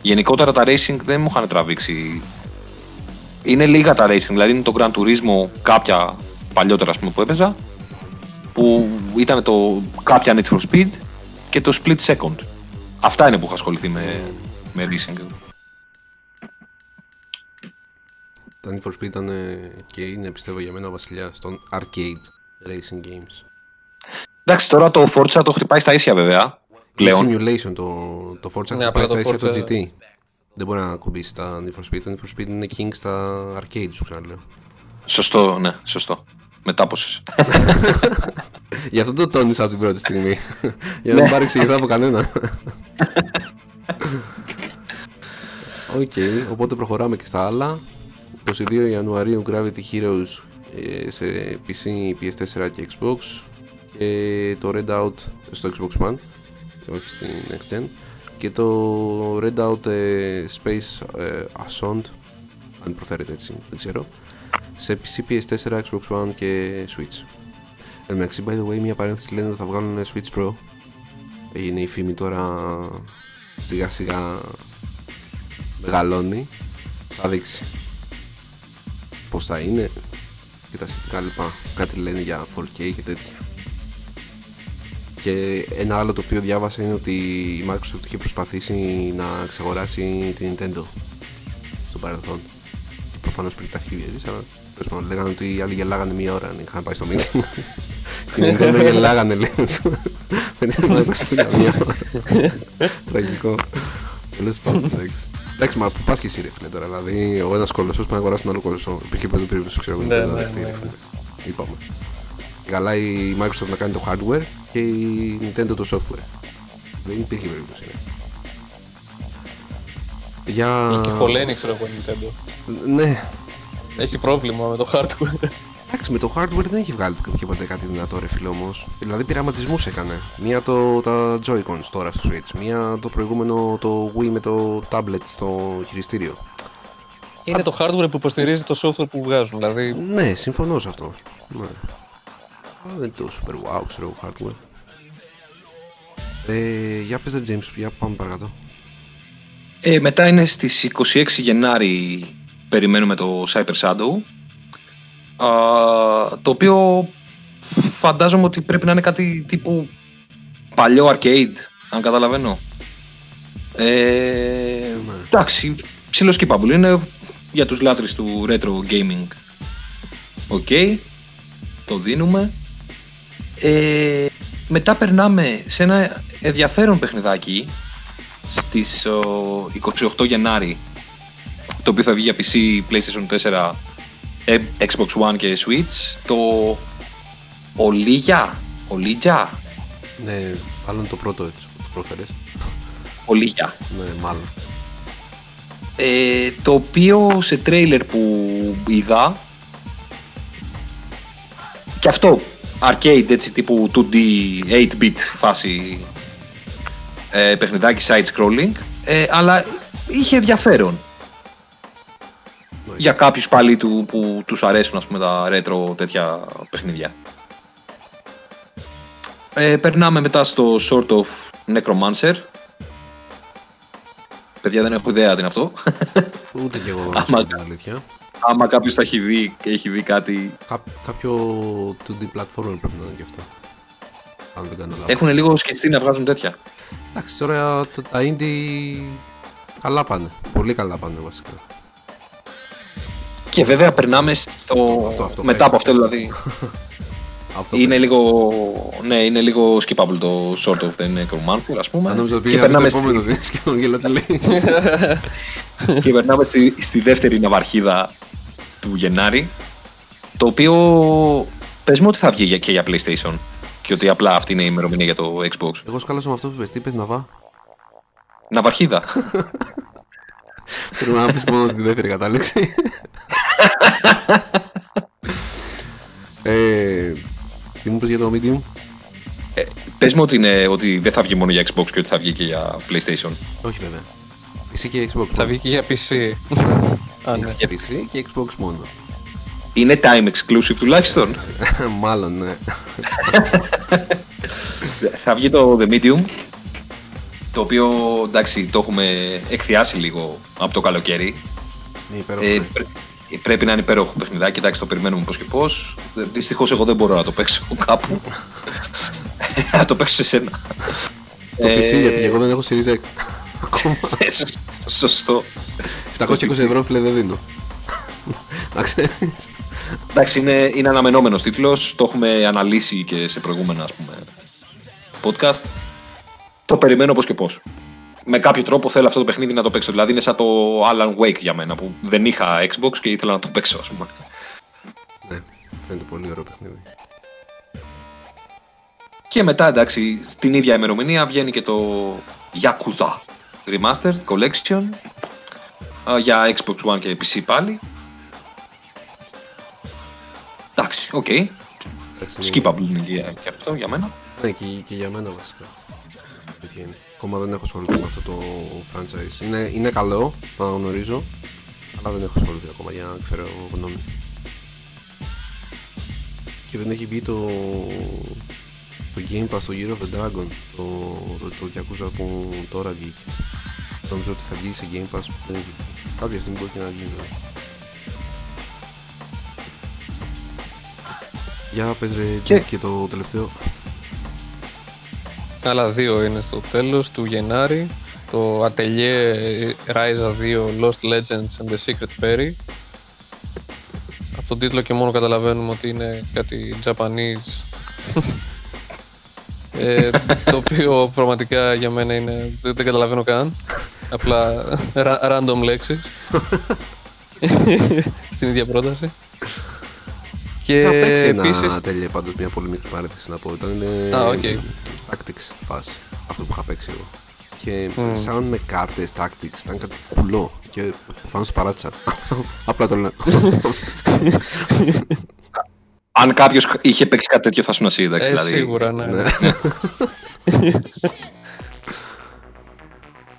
Γενικότερα τα racing δεν μου είχαν τραβήξει είναι λίγα τα racing, δηλαδή είναι το Gran Turismo κάποια παλιότερα ας πούμε, που έπαιζα που ήταν το κάποια Need for Speed και το Split Second. Αυτά είναι που έχω ασχοληθεί με, με racing. Τα Need for Speed ήταν ε, και είναι πιστεύω για μένα ο βασιλιάς των arcade racing games. Εντάξει, τώρα το Forza το χτυπάει στα ίσια βέβαια. Πλέον. Είναι simulation το, το Forza Ναι, ναι, απλά πάει στα το ίσια το Forza- GT. Δεν μπορεί να κουμπίσει τα Need for Speed. Τα Need for Speed είναι king στα arcade σου ξαναλέω. Σωστό, ναι, σωστό. Μετάποσες. *laughs* Γι' αυτό το τόνισα από την πρώτη στιγμή. *laughs* Για να μην παρεξηγηθώ από κανένα. *laughs* Οκ, οπότε προχωράμε και στα άλλα. 22 Ιανουαρίου Gravity Heroes ε, σε PC, PS4 και Xbox και το Redout στο Xbox One όχι στην Next Gen και το Redout ε, Space ε, Assault αν προφέρεται έτσι, δεν ξέρω σε PC, PS4, Xbox One και Switch Εν τω μεταξύ, by the way, μια παρένθεση λένε ότι θα βγάλουν Switch Pro. Έγινε η φήμη τώρα σιγά σιγά μεγαλώνει. Θα δείξει πώς θα είναι και τα σχετικά λοιπά. Κάτι λένε για 4K και τέτοια. Και ένα άλλο το οποίο διάβασα είναι ότι η Microsoft είχε προσπαθήσει να εξαγοράσει την Nintendo στο παρελθόν. Προφανώς πριν τα χίλια της, αλλά τέλος πάντων λέγανε ότι οι άλλοι γελάγανε μία ώρα αν είχαν πάει στο meeting. *laughs* και οι Nintendo γελάγανε λέει. Φαίνεται να Microsoft για μία ώρα. Τραγικό. Τέλος πάντων, εντάξει. Εντάξει, μα πού πας και εσύ ρε φίλε τώρα, δηλαδή ο ένας κολοσσός πάει να αγοράσει τον άλλο κολοσσό. Υπήρχε πέντε περίπτωση, ξέρω εγώ, Ναι, Nintendo να ναι, δεχτεί, ναι, ρε ναι. φίλε. Είπαμε. Καλά η Microsoft να κάνει το hardware και η Nintendo το software. Δεν υπήρχε περίπτωση. ρε. Για... Έχει χωλένει, ξέρω εγώ, η Nintendo. Ναι, Έχει πρόβλημα με το hardware. Εντάξει, με το hardware δεν έχει βγάλει και ποτέ κάτι δυνατό ρε φίλε όμως. Δηλαδή πειραματισμούς έκανε. Μία το, τα Joy-Cons τώρα στο Switch, μία το προηγούμενο το Wii με το tablet στο χειριστήριο. Είναι το hardware που υποστηρίζει το software που βγάζουν. Δηλαδή, Ναι, συμφωνώ σε αυτό. Ναι. Αλλά δεν είναι το super wow, ξέρω εγώ, hardware. Ε, για πες ρε James, για πάμε παρακάτω. Ε, μετά είναι στις 26 Γενάρη περιμένουμε το Cyber Shadow α, το οποίο φαντάζομαι ότι πρέπει να είναι κάτι τύπου παλιό arcade αν καταλαβαίνω. Ε, εντάξει ψιλο skippable. Είναι για τους λάτρεις του retro gaming. OK το δίνουμε. Ε, μετά περνάμε σε ένα ενδιαφέρον παιχνιδάκι στις ο, 28 Γενάρη το οποίο θα βγει για PC, PlayStation 4, ε, Xbox One και Switch το Olija Olija Ναι, μάλλον το πρώτο έτσι, το πρόφερες. Olija Ναι, μάλλον. ε, το οποίο σε τρέιλερ που είδα και αυτό arcade έτσι τύπου 2D 8-bit φάση ε, παιχνιδάκι side scrolling ε, αλλά είχε ενδιαφέρον για κάποιους πάλι του, που τους αρέσουν ας πούμε τα retro τέτοια παιχνίδια ε, περνάμε μετά στο sort of Necromancer παιδιά δεν έχω ιδέα τι είναι αυτό Ούτε κι εγώ Άμα- *laughs* να σου πω την αλήθεια. άμα κάποιος τα έχει δει και έχει δει κάτι Κά- κάποιο 2D platformer πρέπει να είναι και αυτό. Αν δεν κάνω λάθος. Έχουν λίγο σκεφτεί να βγάζουν τέτοια. Εντάξει, τώρα το- τα indie καλά πάνε. Πολύ καλά πάνε βασικά. Και βέβαια περνάμε στο. Αυτό, αυτό, μετά πες, από αυτό πες. δηλαδή. *laughs* Αυτό είναι πες. λίγο, ναι, είναι λίγο skippable το Sort of the Necromancer, ας πούμε. Αν νόμιζα ότι και πήγα στο περνάμε, επόμενο στη, δίσκο και *laughs* γελάτε λέει. *laughs* και περνάμε στη, στη δεύτερη ναυαρχίδα του Γενάρη, το οποίο πες μου ότι θα βγει για- και για PlayStation και ότι απλά αυτή είναι η ημερομηνία για το Xbox. Εγώ σκάλωσα με αυτό που πες. Τι είπες να βά. Ναυαρχίδα. Πρέπει να πεις μόνο τη δεύτερη κατάληξη. ε, τι μου πες για το Medium; πες μου ότι, είναι, ότι δεν θα βγει μόνο για Xbox και ότι θα βγει και για PlayStation. Όχι βέβαια. Εσύ και Xbox Θα μόνο. βγει και για PC. Α, ναι. Και PC και Xbox μόνο. Είναι time exclusive τουλάχιστον. *laughs* Μάλλον, ναι. θα βγει το The Medium, το οποίο εντάξει το έχουμε εκθιάσει λίγο από το καλοκαίρι. Είναι υπέροχο. Ε, ναι. πρέ- πρέπει να είναι υπέροχο παιχνιδάκι, εντάξει το περιμένουμε πώς και πώς. Δυστυχώς εγώ δεν μπορώ να το παίξω κάπου. *laughs* να το παίξω σε σένα. Στο ε, PC γιατί εγώ δεν έχω Series X. Ακόμα. Ε, σω- Σωστό. 720 ευρώ φίλε δεν δίνω. Να ξέρεις. Εντάξει, είναι, είναι αναμενόμενος τίτλος, το έχουμε αναλύσει και σε προηγούμενα ας πούμε, podcast. Το περιμένω πώς και πώς. Με κάποιο τρόπο θέλω αυτό το παιχνίδι να το παίξω. Δηλαδή είναι σαν το Alan Wake για μένα που δεν είχα Xbox και ήθελα να το παίξω ας πούμε. Ναι, φαίνεται πολύ ωραίο παιχνίδι. Και μετά εντάξει, στην ίδια ημερομηνία βγαίνει και το Yakuza Remastered Collection α, για Xbox One και PC πάλι. Εντάξει, οκ. Εντάξει, είναι- Skippable είναι και, και αυτό για μένα. Ναι, και, και για μένα βασικά. Αλήθεια είναι. Ακόμα δεν έχω ασχοληθεί με αυτό το franchise. Είναι, είναι καλό, το αναγνωρίζω, αλλά δεν έχω ασχοληθεί ακόμα για να εκφέρω γνώμη. Και δεν έχει μπει το, το Game Pass το Year of the Dragon, το, το, το Yakuza που τώρα βγήκε. Νομίζω ότι θα βγει σε Game Pass, δεν έχει βγει. Κάποια στιγμή μπορεί και να βγει. βέβαια. Για πες ρε Και- Τζεκ, και το τελευταίο. Άλλα δύο είναι στο τέλος του Γενάρη. Το Atelier Ryza 2 Lost Legends and the Secret Fairy. Από τον τίτλο και μόνο καταλαβαίνουμε ότι είναι κάτι Japanese. ε, το οποίο πραγματικά για μένα είναι, δεν, δεν καταλαβαίνω καν. Απλά ra- random λέξεις. *laughs* Στην ίδια πρόταση. Και Είχα παίξει επίσης, ένα τέλεια πάντως μια πολύ μικρή παρένθεση να πω. Ήταν ε, Α, OK. tactics φάση, αυτό που είχα παίξει εγώ. Και Μμ. σαν με κάρτες tactics ήταν κάτι κουλό και προφανώς το παράτησα. *laughs* Απλά το λέω. *laughs* Αν κάποιος είχε παίξει κάτι τέτοιο θα σου εσύ, εντάξει. ε, δηλαδή. σίγουρα ναι. ναι. *laughs*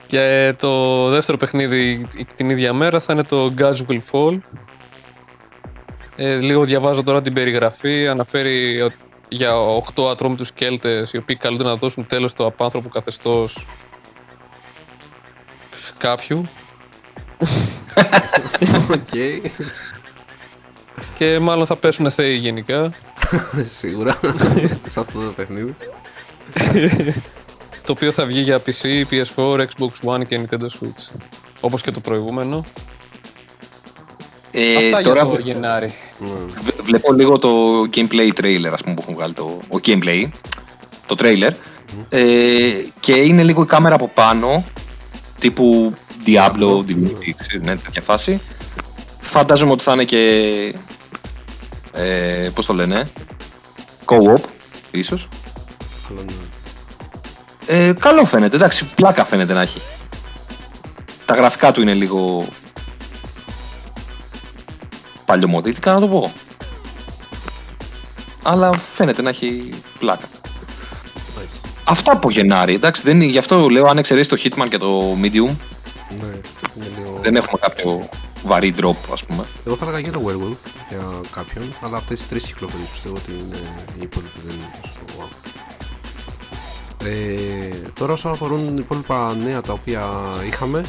Και το δεύτερο παιχνίδι την ίδια μέρα θα είναι το Gods Will Fall. Ε, λίγο διαβάζω τώρα την περιγραφή. Αναφέρει ότι για 8 ατρόμητους Κέλτες οι οποίοι καλούνται να δώσουν τέλος στο απάνθρωπο καθεστώς κάποιου Οκ. και μάλλον θα πέσουν θεοί γενικά. Σίγουρα. σε αυτό το παιχνίδι. το οποίο θα βγει για PC, PS4, Xbox One και Nintendo Switch. Όπως και το προηγούμενο. Ε, Αυτά τώρα για το Γενάρη. Ναι. β- βλέπω λίγο το gameplay trailer, ας πούμε, που έχουν βγάλει το ο gameplay, το trailer. Ε, και είναι λίγο η κάμερα από πάνω, τύπου Diablo, Divinity, ξέρεις, ναι, τέτοια φάση. Φαντάζομαι ότι θα είναι και, ε, πώς το λένε, co-op, ίσως. Αλλά ναι. Ε, καλό φαίνεται, εντάξει, πλάκα φαίνεται να έχει. Τα γραφικά του είναι λίγο παλιωμοδίτικα να το πω. Αλλά φαίνεται να έχει πλάκα. Nice. Αυτά από Γενάρη, εντάξει, δεν, είναι- γι' αυτό λέω αν εξαιρέσεις το Hitman και το Medium, Ναι, είναι λίγο... δεν έχουμε κάποιο βαρύ drop, ας πούμε. Εγώ θα έλεγα για το Werewolf για κάποιον, αλλά αυτές τις τρεις κυκλοφορίες πιστεύω ότι είναι οι υπόλοιποι δεν είναι τόσο wow. Ε, τώρα όσον αφορούν οι υπόλοιπα νέα τα οποία είχαμε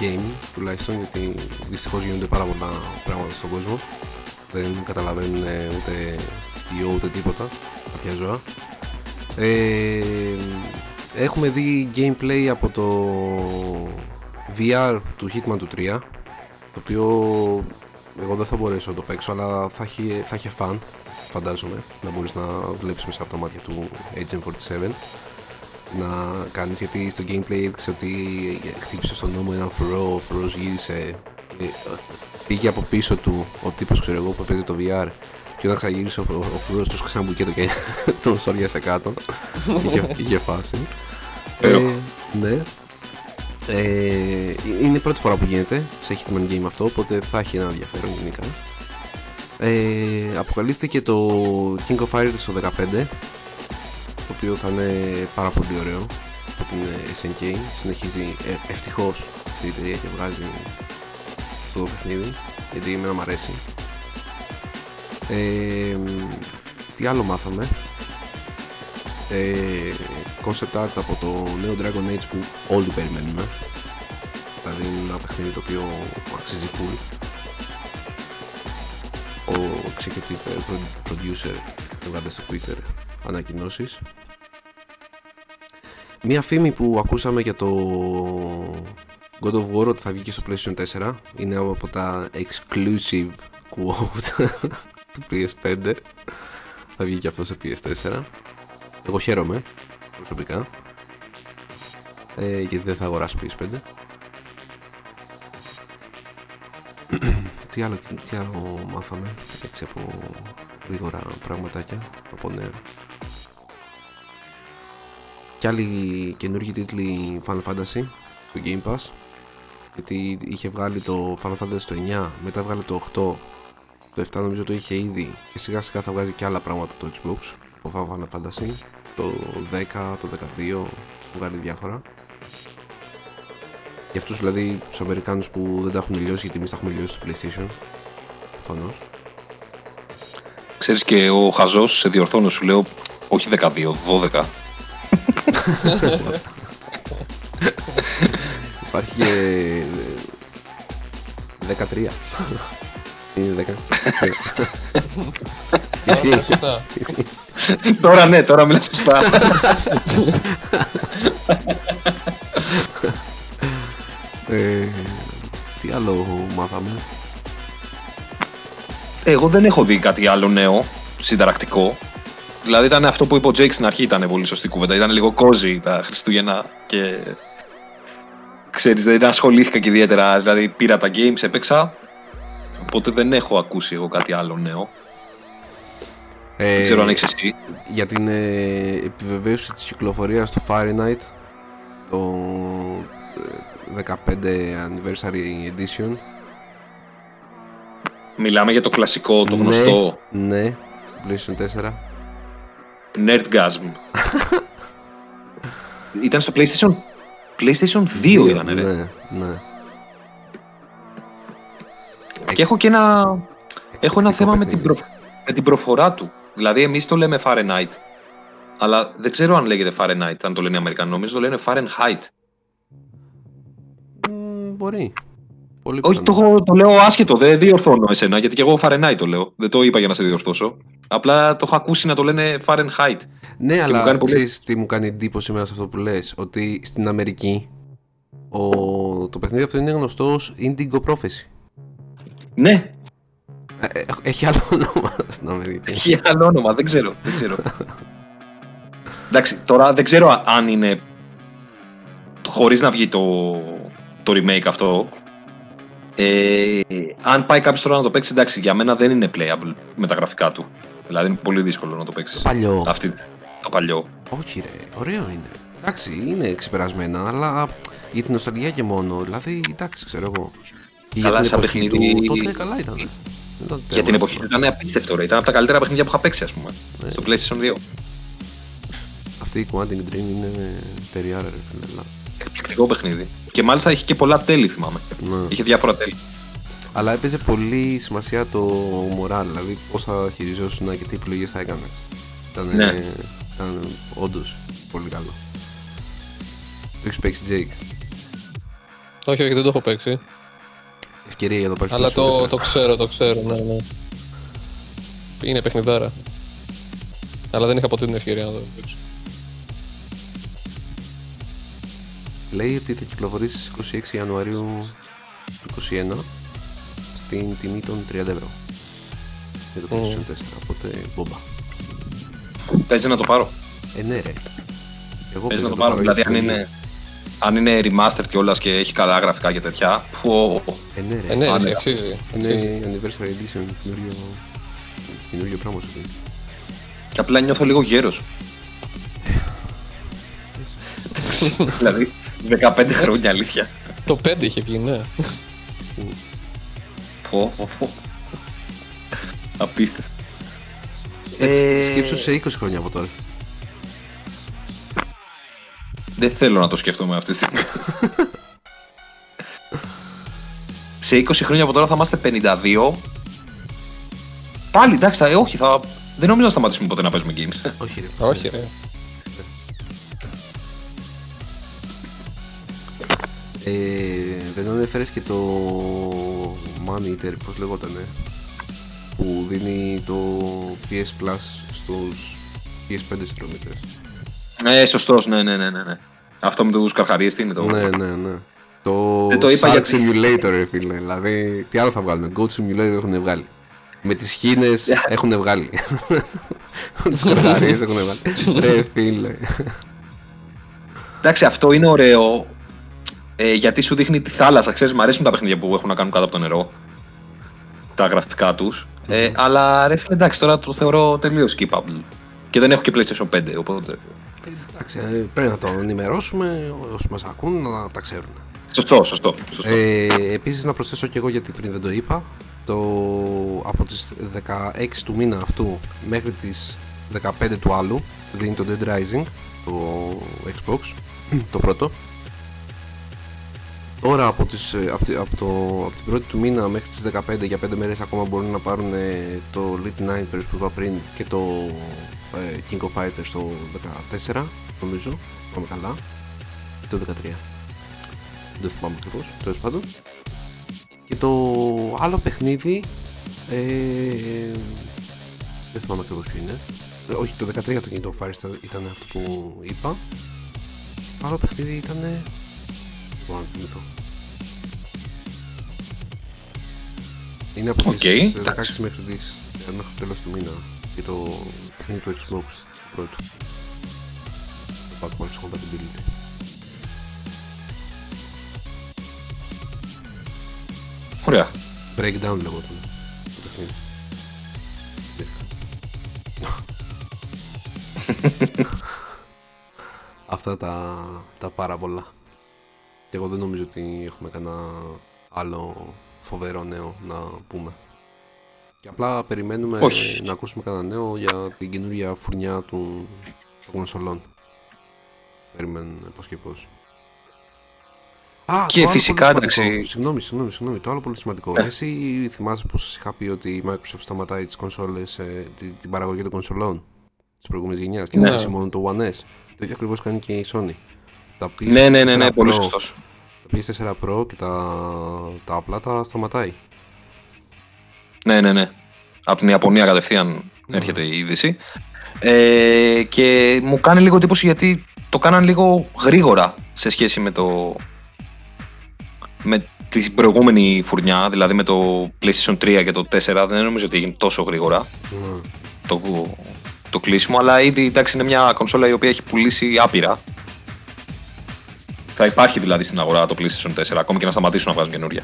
game τουλάχιστον γιατί δυστυχώς γίνονται πάρα πολλά πράγματα στον κόσμο. Δεν καταλαβαίνουν ε, ούτε ιό ούτε τίποτα κάποια ζώα. Ε, έχουμε δει gameplay από το VR του Hitman του 3 το οποίο εγώ δεν θα μπορέσω να το παίξω αλλά θα έχει, θα έχει φαν φαντάζομαι, να μπορείς να βλέπεις μέσα από τα μάτια του Agent 47 να κάνεις γιατί στο gameplay έδειξε ότι χτύπησε στον νόμο έναν φρουρό, ο φρουρός γύρισε και ε, πήγε από πίσω του ο τύπος ξέρω εγώ που παίζει το VR και όταν ξαγύρισε ο, ο, ο φρουρός τους σκάσε ένα μπουκέτο και *laughs* τον σόριασε κάτω. *laughs* Είχε, είχε φάση ε, ναι. Ε, είναι η πρώτη φορά που γίνεται σε Hitman Game αυτό, οπότε θα έχει ένα ενδιαφέρον γενικά. Ε, αποκαλύφθηκε το King of Fighters στο 15 το οποίο θα είναι πάρα πολύ ωραίο από την SNK συνεχίζει ε, ευτυχώς στη εταιρεία και βγάζει αυτό το παιχνίδι γιατί εμένα μου αρέσει. Ε, τι άλλο μάθαμε; Ε, concept art από το νέο Dragon Age που όλοι περιμένουμε. Δηλαδή είναι ένα παιχνίδι το οποίο αξίζει full. Ο executive producer έβγαλε στο Twitter ανακοινώσεις. Μία φήμη που ακούσαμε για το God of War ότι θα βγει και στο PlayStation 4 είναι από τα exclusive quote *laughs* του PS5 θα βγει και αυτό σε PS4 εγώ χαίρομαι προσωπικά. Ε, γιατί δεν θα αγοράσω PS5 *clears throat* τι, άλλο, τι άλλο μάθαμε έτσι από γρήγορα πραγματάκια από νέα και άλλοι καινούργιοι τίτλοι Final Fantasy στο Game Pass. Γιατί είχε βγάλει το Final Fantasy το 9 μετά βγάλει το 8 το 7 νομίζω το είχε ήδη και σιγά σιγά θα βγάζει και άλλα πράγματα το Xbox από Final Fantasy το 10, το 12 βγάλει διάφορα. Για αυτούς δηλαδή τους Αμερικάνους που δεν τα έχουν τελειώσει γιατί εμείς τα έχουμε τελειώσει στο PlayStation προφανώς. Ξέρεις και ο Χαζός σε διορθώνω σου λέω όχι 12, 12 *laughs* Υπάρχει και 13 Είναι 10 Ισχύει. Τώρα ναι, τώρα μιλάς σωστά. Ε, Τι άλλο μάθαμε; Εγώ δεν έχω δει κάτι άλλο νέο συνταρακτικό Δηλαδή ήταν αυτό που είπε ο Jake στην αρχή, ήταν πολύ σωστή κουβέντα. Ήταν λίγο cozy τα Χριστούγεννα και ξέρεις δεν ασχολήθηκα και ιδιαίτερα. Δηλαδή πήρα τα games, έπαιξα, οπότε δεν έχω ακούσει εγώ κάτι άλλο νέο. Ε, δεν ξέρω αν έχεις εσύ. Για την ε, επιβεβαίωση της κυκλοφορίας του Fahrenheit, το 15 ε, Anniversary Edition. Μιλάμε για το κλασικό, το ναι, γνωστό. Ναι, στο PlayStation 4. Nerdgasm. *laughs* ήταν στο PlayStation; PlayStation 2 ήταν, ρε. Ναι, ναι. Και έχω και ένα, έχω ένα θέμα με την, προ, με την προφορά του. Δηλαδή, εμείς το λέμε Fahrenheit. Αλλά δεν ξέρω αν λέγεται Fahrenheit, αν το λένε οι Αμερικανοί. Νομίζω το λένε Fahrenheit. Mm, μπορεί. Πολύ Όχι, το, το λέω άσχετο, δεν διορθώνω εσένα, γιατί και εγώ Fahrenheit το λέω. Δεν το είπα για να σε διορθώσω. Απλά το έχω ακούσει να το λένε Fahrenheit. Ναι, αλλά μου πολύ... ξέρεις τι μου κάνει εντύπωση μέσα σε αυτό που λες, ότι στην Αμερική ο... το παιχνίδι αυτό είναι γνωστό ως Indigo Prophecy. Ναι. Ε, ε έχει άλλο *laughs* όνομα στην Αμερική. Έχει άλλο όνομα, δεν ξέρω. Δεν ξέρω. Εντάξει, τώρα δεν ξέρω αν είναι χωρίς να βγει το, το remake αυτό, ε, αν πάει κάποιος τώρα να το παίξει, εντάξει, για μένα δεν είναι playable με τα γραφικά του. Δηλαδή είναι πολύ δύσκολο να το παίξεις. Το παλιό. Αυτή, το παλιό. Όχι, ρε, ωραίο είναι. Εντάξει, είναι ξεπερασμένα, αλλά για την νοσταλγία και μόνο. Δηλαδή, εντάξει, ξέρω εγώ. καλά, σαν παιχνίδι. Του, τότε καλά ήταν. για την εποχή του ήταν απίστευτο. Ρε. Ήταν από τα καλύτερα παιχνίδια που είχα παίξει, ας πούμε. Ναι. Στο PlayStation 2. Αυτή η Quantum Dream είναι τεριάρα, ρε φίλε. Εκπληκτικό παιχνίδι. Και μάλιστα είχε και πολλά τέλη, θυμάμαι. Ναι. Είχε διάφορα τέλη. Αλλά έπαιζε πολύ σημασία το μοράλ, δηλαδή πώς θα χειριζόσουν και τι επιλογές θα έκανες. Ήταν, ναι. ήταν όντως πολύ καλό. Το έχεις παίξει, Jake; Όχι, όχι, δεν το έχω παίξει. Ευκαιρία για να το πάρει Αλλά το, το ξέρω, το ξέρω, ναι, ναι. Είναι παιχνιδάρα. Αλλά δεν είχα ποτέ την ευκαιρία να το παίξω. Λέει ότι θα κυκλοφορήσει στις 26 Ιανουαρίου του 2021 στην τιμή των 30 ευρώ. για το PlayStation 4. Οπότε μπόμπα. Παίζει να το πάρω. Ε, ναι, ρε. Εγώ Παίζει να το παίζω πάρω. Δηλαδή, αν γιατί- είναι, αν είναι remastered κιόλας και έχει καλά γραφικά και τέτοια. Που, Ε, ναι, ρε. Ε, ναι, Α, εσύ, ναι. αξίζει. Είναι αξίζει. anniversary edition, καινούριο, καινούριο πράγμα σου δίνει. και απλά νιώθω λίγο γέρος. *laughs* δηλαδή, 15 χρόνια αλήθεια. Το 5 είχε βγει, ναι. Πω, πω, πω. Απίστευτο. Ε... Σκέψου σε 20 χρόνια από τώρα. Δεν θέλω να το σκεφτούμε αυτή τη στιγμή. σε 20 χρόνια από τώρα θα είμαστε 52. Πάλι εντάξει, θα, ε, όχι, θα, δεν νομίζω να σταματήσουμε ποτέ να παίζουμε games. Όχι, ρε. Όχι, ρε. Ε, δεν ανέφερες και το Money Eater, πώς λεγότανε, που δίνει το PS Plus στους PS5 συνδρομητές. ε, σωστός, ναι, ναι, ναι, ναι, ναι. Αυτό με τους καρχαρίες, τι είναι το... Ναι, ναι, ναι. Το, Δεν το είπα Shark γιατί- Simulator, ρε φίλε. Δηλαδή, τι άλλο θα βγάλουν. Goat Simulator έχουν βγάλει. Με τις χίνες *laughs* έχουν βγάλει. *laughs* Τις καρχαρίες έχουν βγάλει. *laughs* Ρε φίλε. Εντάξει, αυτό είναι ωραίο. Ε, γιατί σου δείχνει τη θάλασσα. Ξέρεις, μου αρέσουν τα παιχνίδια που έχουν να κάνουν κάτω από το νερό. Τα γραφικά τους. Ε, αλλά ρε φίλε, εντάξει, τώρα το θεωρώ τελείως skippable. Και δεν έχω και PlayStation 5, οπότε. Εντάξει, ε, πρέπει να το ενημερώσουμε όσοι μας ακούν να τα ξέρουν. Σωστό, σωστό. σωστό. Ε, επίσης να προσθέσω και εγώ γιατί πριν δεν το είπα το, από τις 16 του μήνα αυτού μέχρι τις 15 του άλλου δίνει το Dead Rising το Xbox το πρώτο Τώρα από, τις, ε, από, τη- από, το, από την πρώτη του μήνα μέχρι τις 15 για 5 μέρες ακόμα μπορούν να πάρουν ε, το Elite 9 περίπου που είπα πριν και το ε, King of Fighters το 14 νομίζω, πάμε καλά ή το 13 δεν θυμάμαι ακριβώς, τέλος πάντων. Και το άλλο παιχνίδι. Ε, δεν θυμάμαι ακριβώς ποιο είναι. Ε, όχι, το 13 το Kingdom Fighters ήταν- ήταν αυτό που είπα. Το άλλο παιχνίδι ήταν. Δεν μπορώ να θυμηθώ. Είναι από Οκ, τις 16 εντάξει. μέχρι, τις, ε, μέχρι το τέλος του μήνα και το παιχνίδι του Xbox το πρώτο. Το backwards compatibility. Ωραία. Breakdown λεγόταν το παιχνίδι. *laughs* Αυτά τα, τα πάρα πολλά. Και εγώ δεν νομίζω ότι έχουμε κανένα άλλο φοβερό νέο να πούμε. Και απλά περιμένουμε Όχι. να ακούσουμε κανένα νέο για την καινούργια φουρνιά του, των κονσολών. Περιμένουμε πώς και πώς. Α, Και το άλλο φυσικά, πολύ σημαντικό. εντάξει. Συγγνώμη, συγγνώμη, συγγνώμη. Το άλλο πολύ σημαντικό. Ναι. Εσύ θυμάσαι πως σας είχα πει ότι η Microsoft σταματάει τις κονσόλες, ε, την, την παραγωγή των κονσολών της προηγούμενης γενιάς και Ναι. να αφήσει μόνο το One S. Το ίδιο ακριβώς κάνει και η Sony. Τα PS4 Ναι, ναι, ναι, ναι, πολύ Pro, σωστός. Τα PS4 Pro και τα, τα απλά τα σταματάει. Ναι, ναι, ναι. Από την Ιαπωνία κατευθείαν Ναι. έρχεται η είδηση. Ε, και μου κάνει λίγο εντύπωση γιατί το κάναν λίγο γρήγορα σε σχέση με το. με την προηγούμενη φουρνιά, δηλαδή με το PlayStation 3 και το 4. Δεν νομίζω ότι έγινε τόσο γρήγορα Ναι. το, το κλείσιμο, αλλά ήδη εντάξει, είναι μια κονσόλα η οποία έχει πουλήσει άπειρα. Θα υπάρχει δηλαδή στην αγορά το PlayStation 4, ακόμη και να σταματήσουν να βγάζουν καινούρια.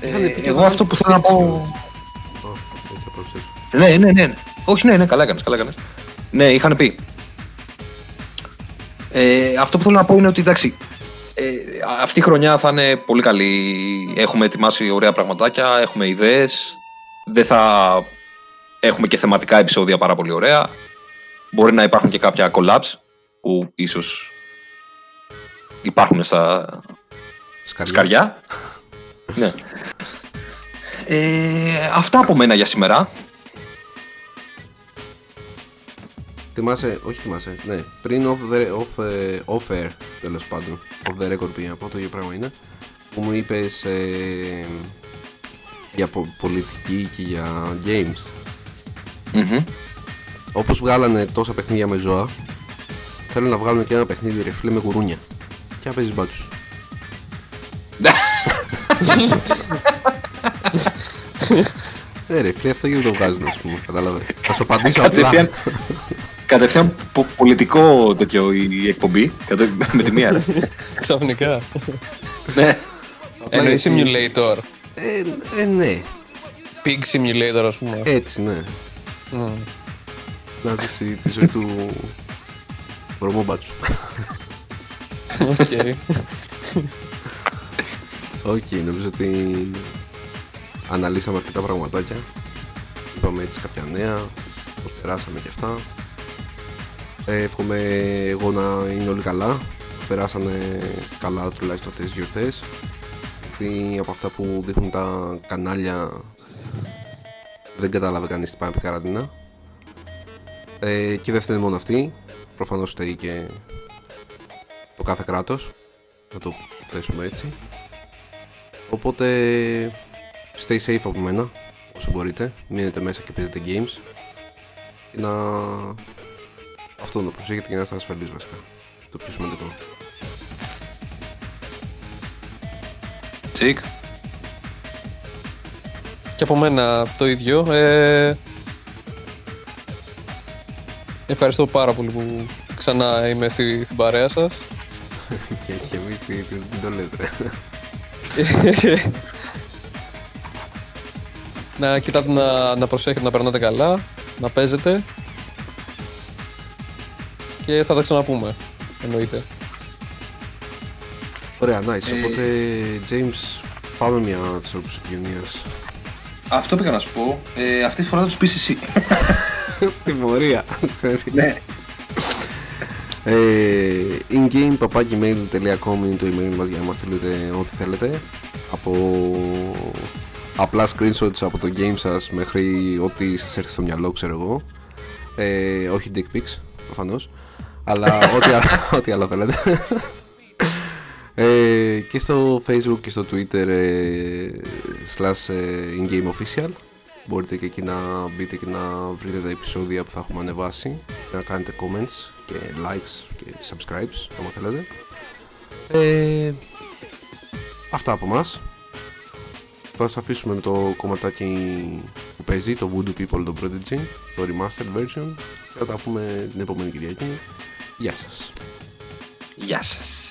Είχαν πει και εγώ θα αυτό βγάλουν που θέλω να πω. υποστήριξη. Α, έτσι θα προσθέσω. Ναι, ναι, ναι. Όχι, ναι, ναι, καλά έκανες, καλά έκανες. Ναι, είχαν πει. Ε, αυτό που θέλω να πω είναι ότι εντάξει, ε, αυτή η χρονιά θα είναι πολύ καλή. Έχουμε ετοιμάσει ωραία πραγματάκια, έχουμε ιδέες. Δεν θα έχουμε και θεματικά επεισόδια πάρα πολύ ωραία. Μπορεί να υπάρχουν και κάποια collabs που ίσως υπάρχουν στα, Σκαριά. σκαριά. *laughs* ναι. Ε, αυτά από μένα για σήμερα. Θυμάσαι, όχι θυμάσαι, ναι. Πριν off, the, off, ε, off air, τέλος πάντων, off the record πήγα να πω, το ίδιο πράγμα είναι, που μου είπες ε, για πο- πολιτική και για games. Μμμ. Όπως βγάλανε τόσα παιχνίδια με ζώα, θέλω να βγάλουν και ένα παιχνίδι ρε φίλε με γουρούνια. Και να παίζεις μπάτσους. Ναι ρε φίλε, αυτό γιατί δεν το βγάζουν ας πούμε, κατάλαβε. Θα σου απαντήσω απλά. Κατευθείαν, κατευθείαν πο- πολιτικό τέτοιο η εκπομπή. κατε- Με τη μία, ρε. Ξαφνικά. ναι. Απλά Εννοεί γιατί- simulator. Ε, ε, ναι, Pig simulator, ας πούμε. έτσι ναι. Μμ. Να ζήσει τη ζωή του βρωμόμπατσου. OK. OK, νομίζω ότι αναλύσαμε αρκετά πραγματάκια. Είπαμε έτσι κάποια νέα, πώς περάσαμε και αυτά. Ε, εύχομαι εγώ να είναι όλοι καλά. Περάσανε καλά τουλάχιστον αυτές τις γιορτές. Γιατί από αυτά που δείχνουν τα κανάλια δεν κατάλαβε κανείς τι πάει από καραντίνα. Ε, και δεν φταίνε μόνο αυτοί. Προφανώς φταίει και το κάθε κράτος. Να το θέσουμε έτσι. Οπότε stay safe από μένα όσο μπορείτε. Μείνετε μέσα και παίζετε games. Και να... Αυτό να προσέχετε και να είστε ασφαλείς βασικά. Το πιο σημαντικό. Τσικ. Και από μένα το ίδιο. Ε... Ευχαριστώ πάρα πολύ που ξανά είμαι στη, στην παρέα σας. και, και εμείς τι, τι, τι το λέτε. ρε. *laughs* να κοιτάτε να, να προσέχετε να περνάτε καλά, να παίζετε και θα τα ξαναπούμε, εννοείται. Ωραία, nice. Ε, Οπότε, James, πάμε μια της όρκους επικοινωνίας. Αυτό πήγα να σου πω. Ε, αυτή τη φορά θα τους πεις εσύ. *laughs* *laughs* Τιμωρία, ξέρεις. ναι. Ε, ingame.gmail.com είναι το email μας για να μας στείλετε ό,τι θέλετε από απλά screenshots από το game σας μέχρι ό,τι σας έρθει στο μυαλό ξέρω εγώ ε, όχι dick pics προφανώς αλλά *laughs* ό,τι, άλλο- ό,τι άλλο θέλετε ε, και στο facebook και στο twitter ε, slash ε, ingame official μπορείτε και εκεί να μπείτε και να βρείτε τα επεισόδια που θα έχουμε ανεβάσει. Και να κάνετε comments και likes και subscribes άμα θέλετε. Ε, αυτά από μας θα σας αφήσουμε με το κομματάκι που παίζει το Voodoo People το Prodigy το remastered version. Και θα τα πούμε την επόμενη Κυριακή. Γεια σας. Γεια σας.